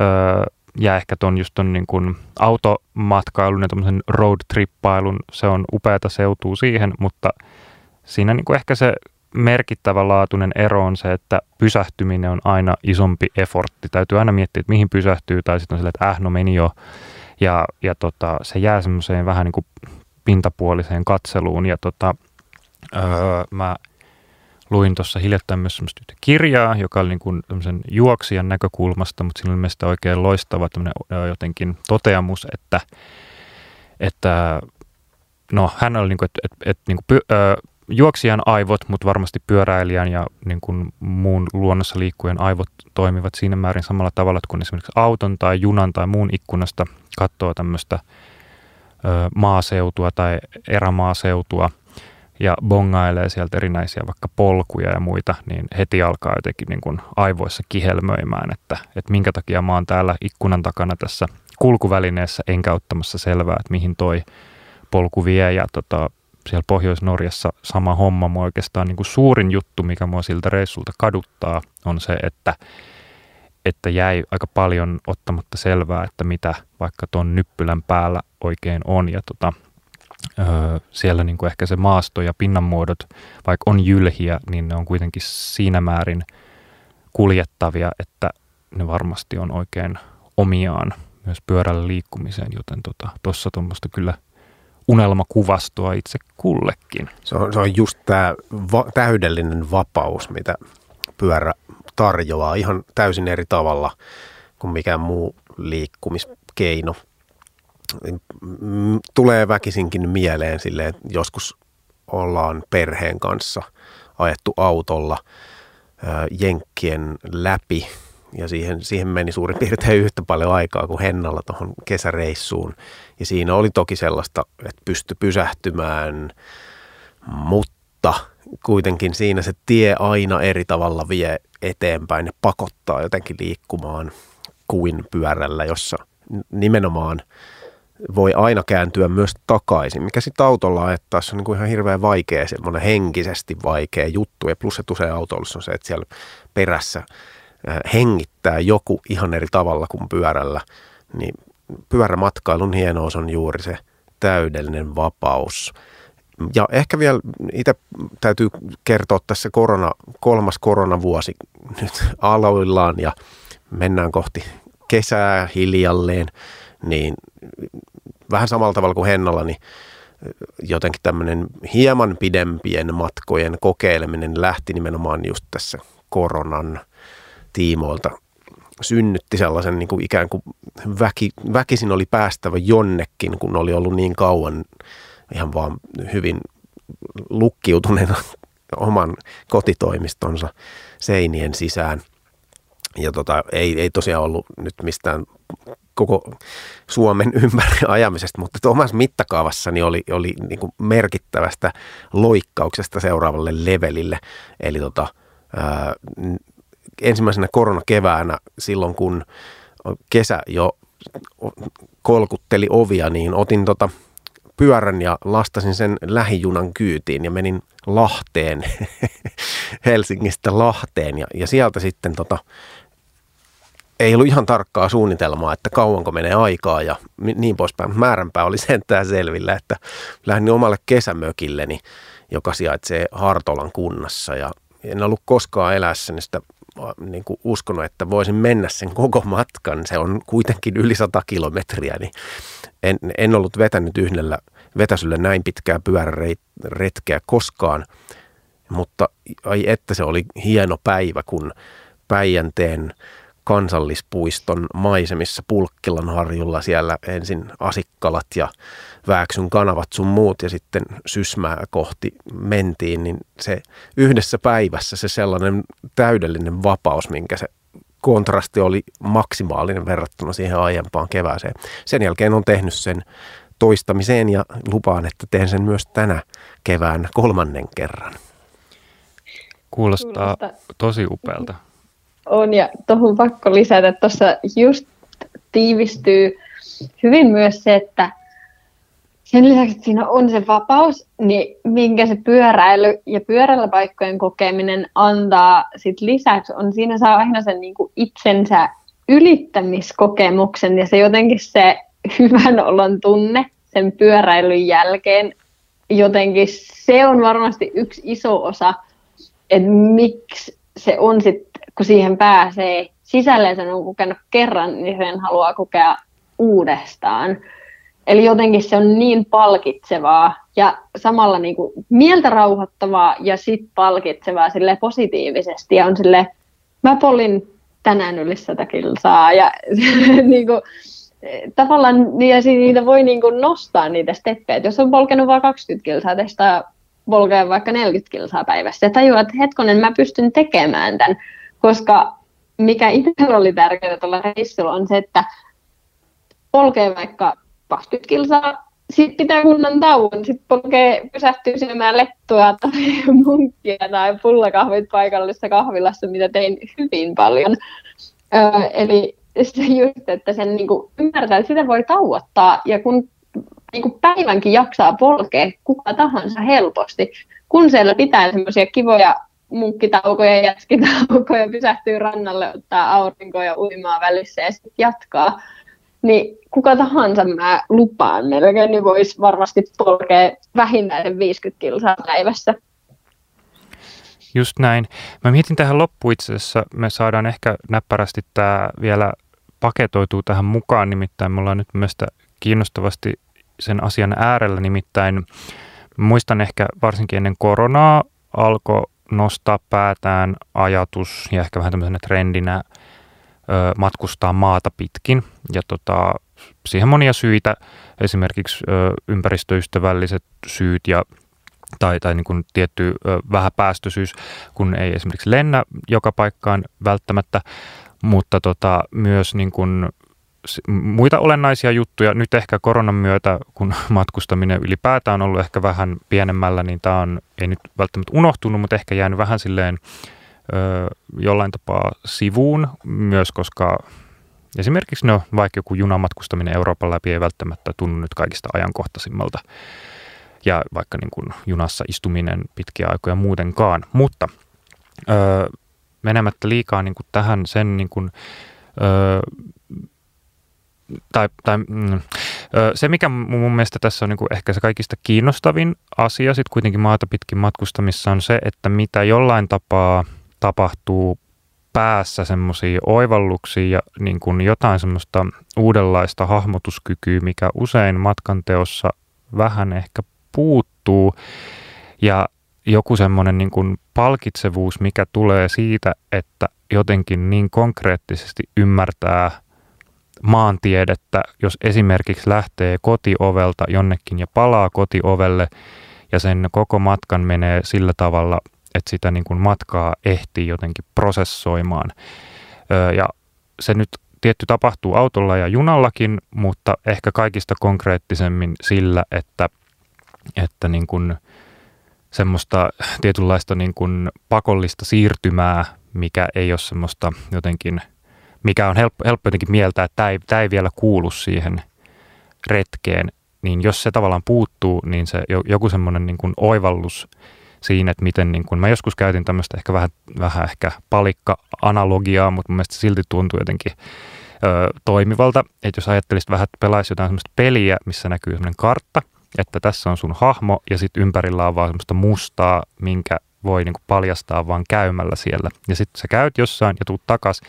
Speaker 2: öö, ja ehkä ton just ton niin kuin automatkailun ja road trippailun, se on upeata seutuu siihen, mutta siinä niin ehkä se merkittävä laatuinen ero on se, että pysähtyminen on aina isompi effortti. Täytyy aina miettiä, että mihin pysähtyy, tai sitten on silleen, että äh, no meni jo. Ja, ja tota, se jää semmoiseen vähän niin kuin pintapuoliseen katseluun. Ja tota, öö, mä luin tuossa hiljattain myös semmoista kirjaa, joka oli niin kuin juoksijan näkökulmasta, mutta siinä oli mielestäni oikein loistava jotenkin toteamus, että, että no hän oli niin kuin, että, että, että niin kuin, öö, juoksijan aivot, mutta varmasti pyöräilijän ja niin kuin muun luonnossa liikkujen aivot toimivat siinä määrin samalla tavalla, kun esimerkiksi auton tai junan tai muun ikkunasta katsoo tämmöistä maaseutua tai erämaaseutua ja bongailee sieltä erinäisiä vaikka polkuja ja muita, niin heti alkaa jotenkin niin kuin aivoissa kihelmöimään, että, että minkä takia mä oon täällä ikkunan takana tässä kulkuvälineessä enkä ottamassa selvää, että mihin toi polku vie. Ja tota, siellä Pohjois-Norjassa sama homma. Mua oikeastaan niin kuin suurin juttu, mikä mua siltä reissulta kaduttaa, on se, että, että jäi aika paljon ottamatta selvää, että mitä vaikka tuon nyppylän päällä oikein on. Ja tota, öö, siellä niin kuin ehkä se maasto ja pinnanmuodot, vaikka on jylhiä, niin ne on kuitenkin siinä määrin kuljettavia, että ne varmasti on oikein omiaan myös pyörällä liikkumiseen, joten tuossa tota, tuommoista kyllä – unelmakuvastoa itse kullekin.
Speaker 3: Se on, se on just tämä va- täydellinen vapaus, mitä pyörä tarjoaa ihan täysin eri tavalla kuin mikään muu liikkumiskeino. Tulee väkisinkin mieleen silleen, että joskus ollaan perheen kanssa ajettu autolla Jenkkien läpi ja siihen, siihen meni suurin piirtein yhtä paljon aikaa kuin Hennalla tuohon kesäreissuun. Ja siinä oli toki sellaista, että pysty pysähtymään, mutta kuitenkin siinä se tie aina eri tavalla vie eteenpäin ja pakottaa jotenkin liikkumaan kuin pyörällä, jossa nimenomaan voi aina kääntyä myös takaisin, mikä sitten autolla ajettaessa on niin kuin ihan hirveän vaikea, semmoinen henkisesti vaikea juttu. Ja plus se usein autolla on se, että siellä perässä hengittää joku ihan eri tavalla kuin pyörällä, niin pyörämatkailun hienous on juuri se täydellinen vapaus. Ja ehkä vielä itse täytyy kertoa tässä korona, kolmas koronavuosi nyt aloillaan ja mennään kohti kesää hiljalleen, niin vähän samalla tavalla kuin Hennalla, niin jotenkin tämmöinen hieman pidempien matkojen kokeileminen lähti nimenomaan just tässä koronan tiimoilta synnytti sellaisen niin kuin ikään kuin väki, väkisin oli päästävä jonnekin, kun oli ollut niin kauan ihan vaan hyvin lukkiutuneena oman kotitoimistonsa seinien sisään. Ja tota, ei, ei tosiaan ollut nyt mistään koko Suomen ympäri ajamisesta, mutta omassa mittakaavassani oli, oli niin kuin merkittävästä loikkauksesta seuraavalle levelille. Eli tota, ää, ensimmäisenä koronakeväänä silloin, kun kesä jo kolkutteli ovia, niin otin tota pyörän ja lastasin sen lähijunan kyytiin ja menin Lahteen, Helsingistä Lahteen ja, ja sieltä sitten tota, ei ollut ihan tarkkaa suunnitelmaa, että kauanko menee aikaa ja niin poispäin. Määränpää oli sentään selvillä, että lähdin omalle kesämökilleni, joka sijaitsee Hartolan kunnassa ja en ollut koskaan elässäni sitä niin kuin uskonut, että voisin mennä sen koko matkan. Se on kuitenkin yli 100 kilometriä, niin en, en ollut vetänyt yhdellä vetäsyllä näin pitkää pyöräretkeä koskaan. Mutta ai että se oli hieno päivä, kun Päijänteen kansallispuiston maisemissa Pulkkilan harjulla siellä ensin asikkalat ja Vääksyn kanavat sun muut ja sitten Sysmää kohti mentiin, niin se yhdessä päivässä se sellainen täydellinen vapaus, minkä se kontrasti oli maksimaalinen verrattuna siihen aiempaan kevääseen. Sen jälkeen on tehnyt sen toistamiseen ja lupaan, että teen sen myös tänä kevään kolmannen kerran.
Speaker 2: Kuulostaa, Kuulostaa. tosi upealta.
Speaker 4: On ja tuohon pakko lisätä, tuossa just tiivistyy hyvin myös se, että sen lisäksi, että siinä on se vapaus, niin minkä se pyöräily ja pyörällä paikkojen kokeminen antaa sit lisäksi, on siinä saa aina sen niin kuin itsensä ylittämiskokemuksen ja se jotenkin se hyvän olon tunne sen pyöräilyn jälkeen, jotenkin se on varmasti yksi iso osa, että miksi se on sitten, kun siihen pääsee sisälle sen on kokenut kerran, niin sen haluaa kokea uudestaan. Eli jotenkin se on niin palkitsevaa ja samalla niin kuin mieltä rauhoittavaa ja sit palkitsevaa sille positiivisesti. Ja on sille, mä polin tänään yli 100 kilsaa ja niin kuin, tavallaan ja niitä voi niin kuin nostaa niitä steppejä. Jos on polkenut vain 20 kilsaa, testaa polkea vaikka 40 kilsaa päivässä ja tajuaa, että hetkonen, mä pystyn tekemään tämän, koska mikä itsellä oli tärkeää tuolla reissulla on se, että polkee vaikka 20 kilsaa, sitten pitää kunnan tauon, sitten polkee, pysähtyy syömään lettua tai munkkia tai pullakahvit paikallisessa kahvilassa, mitä tein hyvin paljon. Öö, eli se just, että sen niin kuin ymmärtää, että sitä voi tauottaa ja kun niin kuin päivänkin jaksaa polkea kuka tahansa helposti, kun siellä pitää semmoisia kivoja munkkitaukoja ja jätskitaukoja, pysähtyy rannalle, ottaa aurinkoa ja uimaa välissä ja sitten jatkaa, niin kuka tahansa mä lupaan melkein, niin voisi varmasti polkea vähintään 50 kilsaa päivässä.
Speaker 2: Just näin. Mä mietin tähän loppuun itse asiassa, me saadaan ehkä näppärästi tämä vielä paketoituu tähän mukaan, nimittäin me ollaan nyt mielestäni kiinnostavasti sen asian äärellä, nimittäin muistan ehkä varsinkin ennen koronaa alkoi nostaa päätään ajatus ja ehkä vähän tämmöisenä trendinä ö, matkustaa maata pitkin. Ja tota, siihen monia syitä, esimerkiksi ö, ympäristöystävälliset syyt ja tai, tai niin kuin tietty ö, vähäpäästöisyys, kun ei esimerkiksi lennä joka paikkaan välttämättä, mutta tota, myös niin kuin muita olennaisia juttuja. Nyt ehkä koronan myötä, kun matkustaminen ylipäätään on ollut ehkä vähän pienemmällä, niin tämä on ei nyt välttämättä unohtunut, mutta ehkä jäänyt vähän silleen ö, jollain tapaa sivuun myös, koska esimerkiksi no, vaikka joku junamatkustaminen Euroopan läpi ei välttämättä tunnu nyt kaikista ajankohtaisimmalta ja vaikka niin kuin junassa istuminen pitkiä aikoja muutenkaan, mutta ö, menemättä liikaa niin kuin tähän sen niin kuin, ö, tai, tai mm, se, mikä mun mielestä tässä on niin kuin ehkä se kaikista kiinnostavin asia sitten kuitenkin maata pitkin matkustamissa on se, että mitä jollain tapaa tapahtuu päässä semmoisia oivalluksia ja niin kuin jotain semmoista uudenlaista hahmotuskykyä, mikä usein matkan teossa vähän ehkä puuttuu. Ja joku semmoinen niin kuin palkitsevuus, mikä tulee siitä, että jotenkin niin konkreettisesti ymmärtää – maantiedettä, jos esimerkiksi lähtee kotiovelta jonnekin ja palaa kotiovelle ja sen koko matkan menee sillä tavalla, että sitä niin kuin matkaa ehtii jotenkin prosessoimaan. Ja se nyt tietty tapahtuu autolla ja junallakin, mutta ehkä kaikista konkreettisemmin sillä, että, että niin kuin semmoista tietynlaista niin kuin pakollista siirtymää, mikä ei ole semmoista jotenkin – mikä on helppo, helppo jotenkin mieltää, että tämä ei, tämä ei vielä kuulu siihen retkeen, niin jos se tavallaan puuttuu, niin se joku semmoinen niin kuin oivallus siinä, että miten niin kuin, mä joskus käytin tämmöistä ehkä vähän, vähän ehkä palikka-analogiaa, mutta mun mielestä se silti tuntuu jotenkin ö, toimivalta, että jos ajattelisit vähän, että pelaisi jotain semmoista peliä, missä näkyy semmoinen kartta, että tässä on sun hahmo ja sitten ympärillä on vaan semmoista mustaa, minkä voi niin kuin paljastaa vaan käymällä siellä. Ja sitten sä käyt jossain ja tuut takas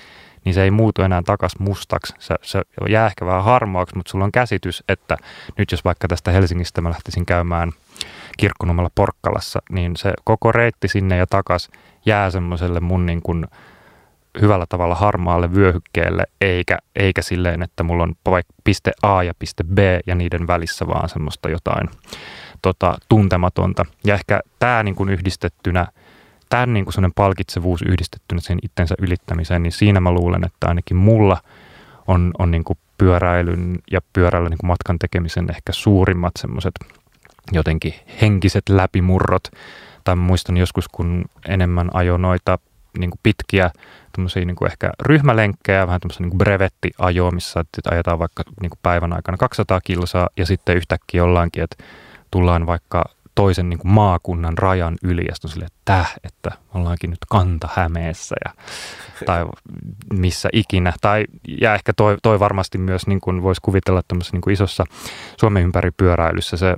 Speaker 2: niin se ei muutu enää takas mustaksi. Se, se jää ehkä vähän harmaaksi, mutta sulla on käsitys, että nyt jos vaikka tästä Helsingistä mä lähtisin käymään kirkkonummella Porkkalassa, niin se koko reitti sinne ja takas jää semmoiselle mun niin kuin hyvällä tavalla harmaalle vyöhykkeelle, eikä, eikä silleen, että mulla on piste A ja piste B ja niiden välissä vaan semmoista jotain tota, tuntematonta. Ja ehkä tämä niin kuin yhdistettynä – tämän niin kuin palkitsevuus yhdistettynä sen itsensä ylittämiseen, niin siinä mä luulen, että ainakin mulla on, on niin kuin pyöräilyn ja pyöräilyn niin matkan tekemisen ehkä suurimmat semmoiset jotenkin henkiset läpimurrot. Tai muistan joskus, kun enemmän ajo noita niin kuin pitkiä niin kuin ehkä ryhmälenkkejä, vähän tämmöisiä niin brevettiajoa, missä ajetaan vaikka niin kuin päivän aikana 200 kilsaa ja sitten yhtäkkiä ollaankin, että tullaan vaikka toisen niin kuin maakunnan rajan yli ja sitten silleen, että täh, että ollaankin nyt Kanta-Hämeessä ja, tai missä ikinä. Tai, ja ehkä toi, toi varmasti myös niin kuin voisi kuvitella tämmöisessä niin kuin isossa Suomen ympäri pyöräilyssä se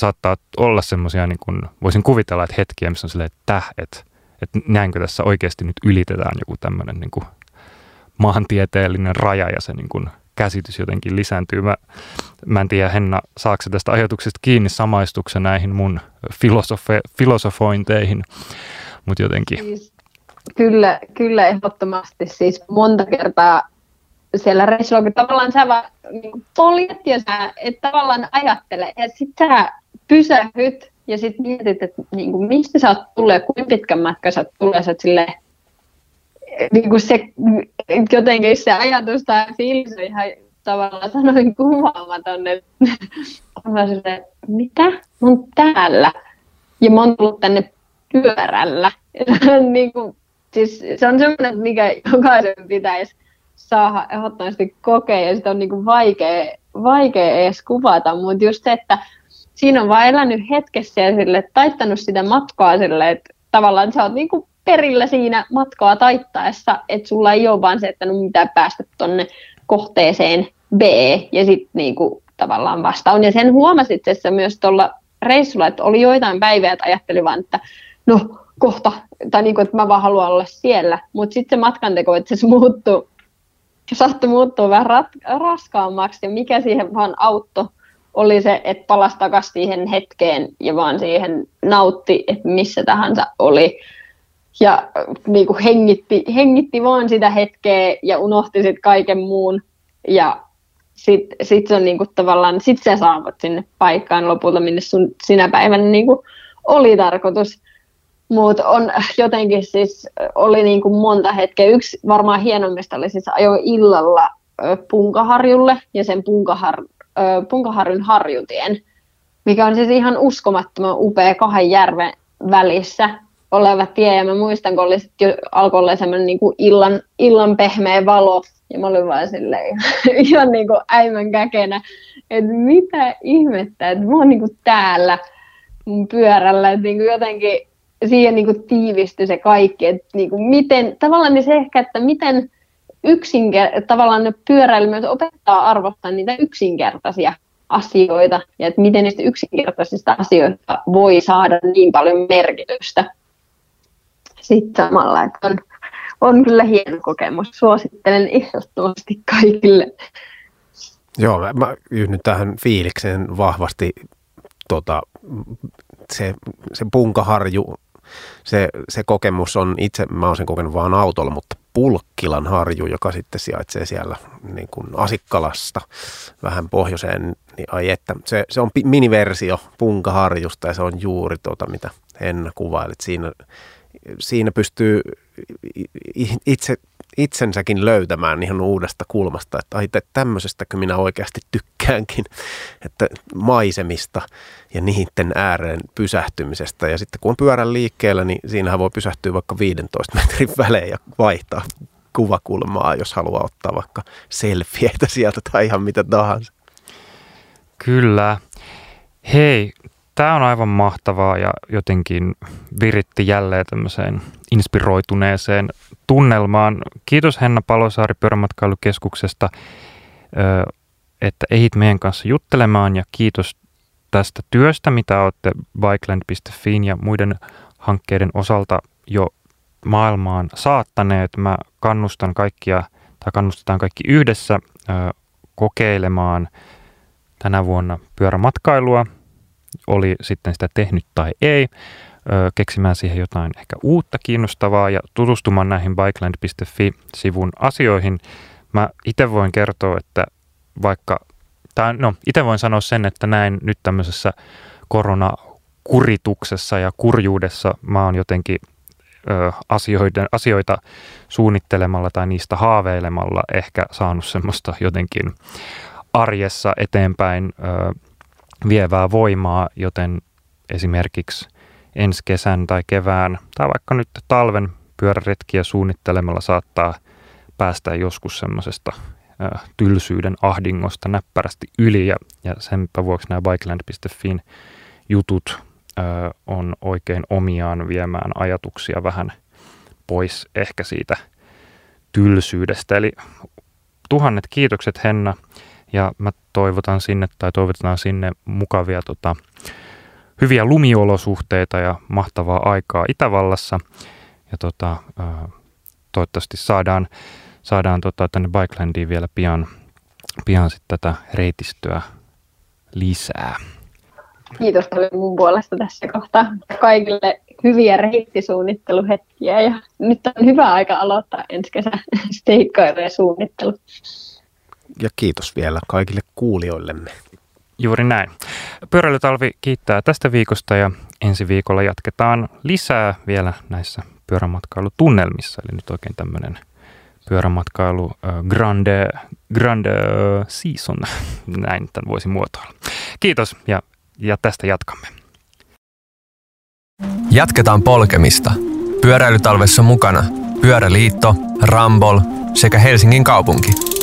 Speaker 2: saattaa olla semmoisia, niin kuin, voisin kuvitella, että hetkiä, missä on silleen, että täh, että, että näinkö tässä oikeasti nyt ylitetään joku tämmöinen niin kuin maantieteellinen raja ja se niin kuin käsitys jotenkin lisääntyy. Mä, mä en tiedä, Henna, saako tästä ajatuksesta kiinni samaistuksen näihin mun filosofe, filosofointeihin, mutta jotenkin.
Speaker 4: Siis, kyllä, kyllä ehdottomasti. Siis monta kertaa siellä reissulla, kun tavallaan sä vaan niin poljet ja sä et tavallaan ajattele. Ja sit sä pysähyt ja sitten mietit, että niin kuin, mistä sä oot tullut ja kuinka pitkän matka sä tulee, sä silleen, niin kuin se, jotenkin se ajatus tai fiilis on ihan tavallaan sanoin kuvaamaton, että mä mitä? Mä oon täällä ja mä oon tullut tänne pyörällä. niin kuin, siis se on semmoinen, mikä jokaisen pitäisi saada ehdottomasti kokea ja sitä on niin kuin vaikea, vaikea edes kuvata, mutta just se, että siinä on vaan elänyt hetkessä ja sille, taittanut sitä matkaa sille, että tavallaan sä oot niin kuin perillä siinä matkaa taittaessa, että sulla ei ole vaan se, että no mitä päästä tuonne kohteeseen B ja sitten niinku tavallaan vastaan. Ja sen huomasit itse myös tuolla reissulla, että oli joitain päiviä, että ajatteli vaan, että no kohta, tai niinku, että mä vaan haluan olla siellä. Mutta sitten se matkanteko, että se muuttuu, saattoi muuttua vähän rat- raskaammaksi ja mikä siihen vaan auttoi, oli se, että palasi takaisin siihen hetkeen ja vaan siihen nautti, että missä tahansa oli ja niin kuin hengitti, hengitti vaan sitä hetkeä ja unohti sitten kaiken muun. Ja sitten sit se on niin kuin tavallaan, sit sä saavut sinne paikkaan lopulta, minne sun sinä päivänä niin kuin oli tarkoitus. Mutta on jotenkin siis, oli niin kuin monta hetkeä. Yksi varmaan hienommista oli siis ajo illalla Punkaharjulle ja sen Punkahar, Punkaharjun harjutien, mikä on siis ihan uskomattoman upea kahden järven välissä oleva tie, ja mä muistan, kun oli sit jo, alkoi olla semmoinen niin illan, illan pehmeä valo, ja mä olin vaan silleen ihan niin kuin äimän käkenä, että mitä ihmettä, että mä oon niin kuin täällä mun pyörällä, että niin kuin jotenkin siihen niin kuin tiivistyi se kaikki, että niin kuin miten, tavallaan niin se ehkä, että miten yksinker- tavallaan ne pyöräily myös opettaa arvostaa niitä yksinkertaisia asioita, ja että miten niistä yksinkertaisista asioista voi saada niin paljon merkitystä sitten samalla, että on, on kyllä hieno kokemus. Suosittelen ehdottomasti kaikille.
Speaker 3: Joo, mä yhdyn tähän fiilikseen vahvasti. Tota, se, se punkaharju, se, se kokemus on, itse mä oon sen kokenut vaan autolla, mutta Pulkkilan harju, joka sitten sijaitsee siellä niin kuin Asikkalasta vähän pohjoiseen, niin ai että, se, se on miniversio punkaharjusta ja se on juuri tuota, mitä Henna kuvailit. Siinä siinä pystyy itse, itsensäkin löytämään ihan uudesta kulmasta, että ai tämmöisestäkö minä oikeasti tykkäänkin, että maisemista ja niiden ääreen pysähtymisestä. Ja sitten kun on pyörän liikkeellä, niin siinähän voi pysähtyä vaikka 15 metrin välein ja vaihtaa kuvakulmaa, jos haluaa ottaa vaikka selfieitä sieltä tai ihan mitä tahansa.
Speaker 2: Kyllä. Hei, Tämä on aivan mahtavaa ja jotenkin viritti jälleen tämmöiseen inspiroituneeseen tunnelmaan. Kiitos Henna Palosaari Pyörämatkailukeskuksesta, että ehit meidän kanssa juttelemaan ja kiitos tästä työstä, mitä olette bikeland.fin ja muiden hankkeiden osalta jo maailmaan saattaneet. Mä kannustan kaikkia, tai kannustetaan kaikki yhdessä kokeilemaan tänä vuonna pyörämatkailua oli sitten sitä tehnyt tai ei, keksimään siihen jotain ehkä uutta kiinnostavaa ja tutustumaan näihin bikeland.fi-sivun asioihin. Mä itse voin kertoa, että vaikka, tai no itse voin sanoa sen, että näin nyt tämmöisessä koronakurituksessa ja kurjuudessa mä oon jotenkin ö, asioita, asioita suunnittelemalla tai niistä haaveilemalla ehkä saanut semmoista jotenkin arjessa eteenpäin ö, vievää voimaa, joten esimerkiksi ensi kesän tai kevään tai vaikka nyt talven pyöräretkiä suunnittelemalla saattaa päästä joskus semmoisesta tylsyyden ahdingosta näppärästi yli ja, ja senpä vuoksi nämä bikeland.fin jutut ö, on oikein omiaan viemään ajatuksia vähän pois ehkä siitä tylsyydestä. Eli tuhannet kiitokset Henna ja mä toivotan sinne tai toivotetaan sinne mukavia tota, hyviä lumiolosuhteita ja mahtavaa aikaa Itävallassa. Ja tota, toivottavasti saadaan saadaan tota, tänne Bikelandiin vielä pian, pian sit tätä reitistöä lisää.
Speaker 4: Kiitos paljon mun puolesta tässä kohtaa. Kaikille hyviä reittisuunnitteluhetkiä ja nyt on hyvä aika aloittaa ensi kesä steikkailu ja suunnittelu.
Speaker 3: Ja kiitos vielä kaikille kuulijoillemme.
Speaker 2: Juuri näin. Pyöräilytalvi kiittää tästä viikosta ja ensi viikolla jatketaan lisää vielä näissä pyörämatkailutunnelmissa. Eli nyt oikein tämmöinen pyörämatkailu grande, grande season, näin tämän voisi muotoilla. Kiitos ja, ja tästä jatkamme.
Speaker 1: Jatketaan polkemista. Pyöräilytalvessa mukana Pyöräliitto, Rambol sekä Helsingin kaupunki.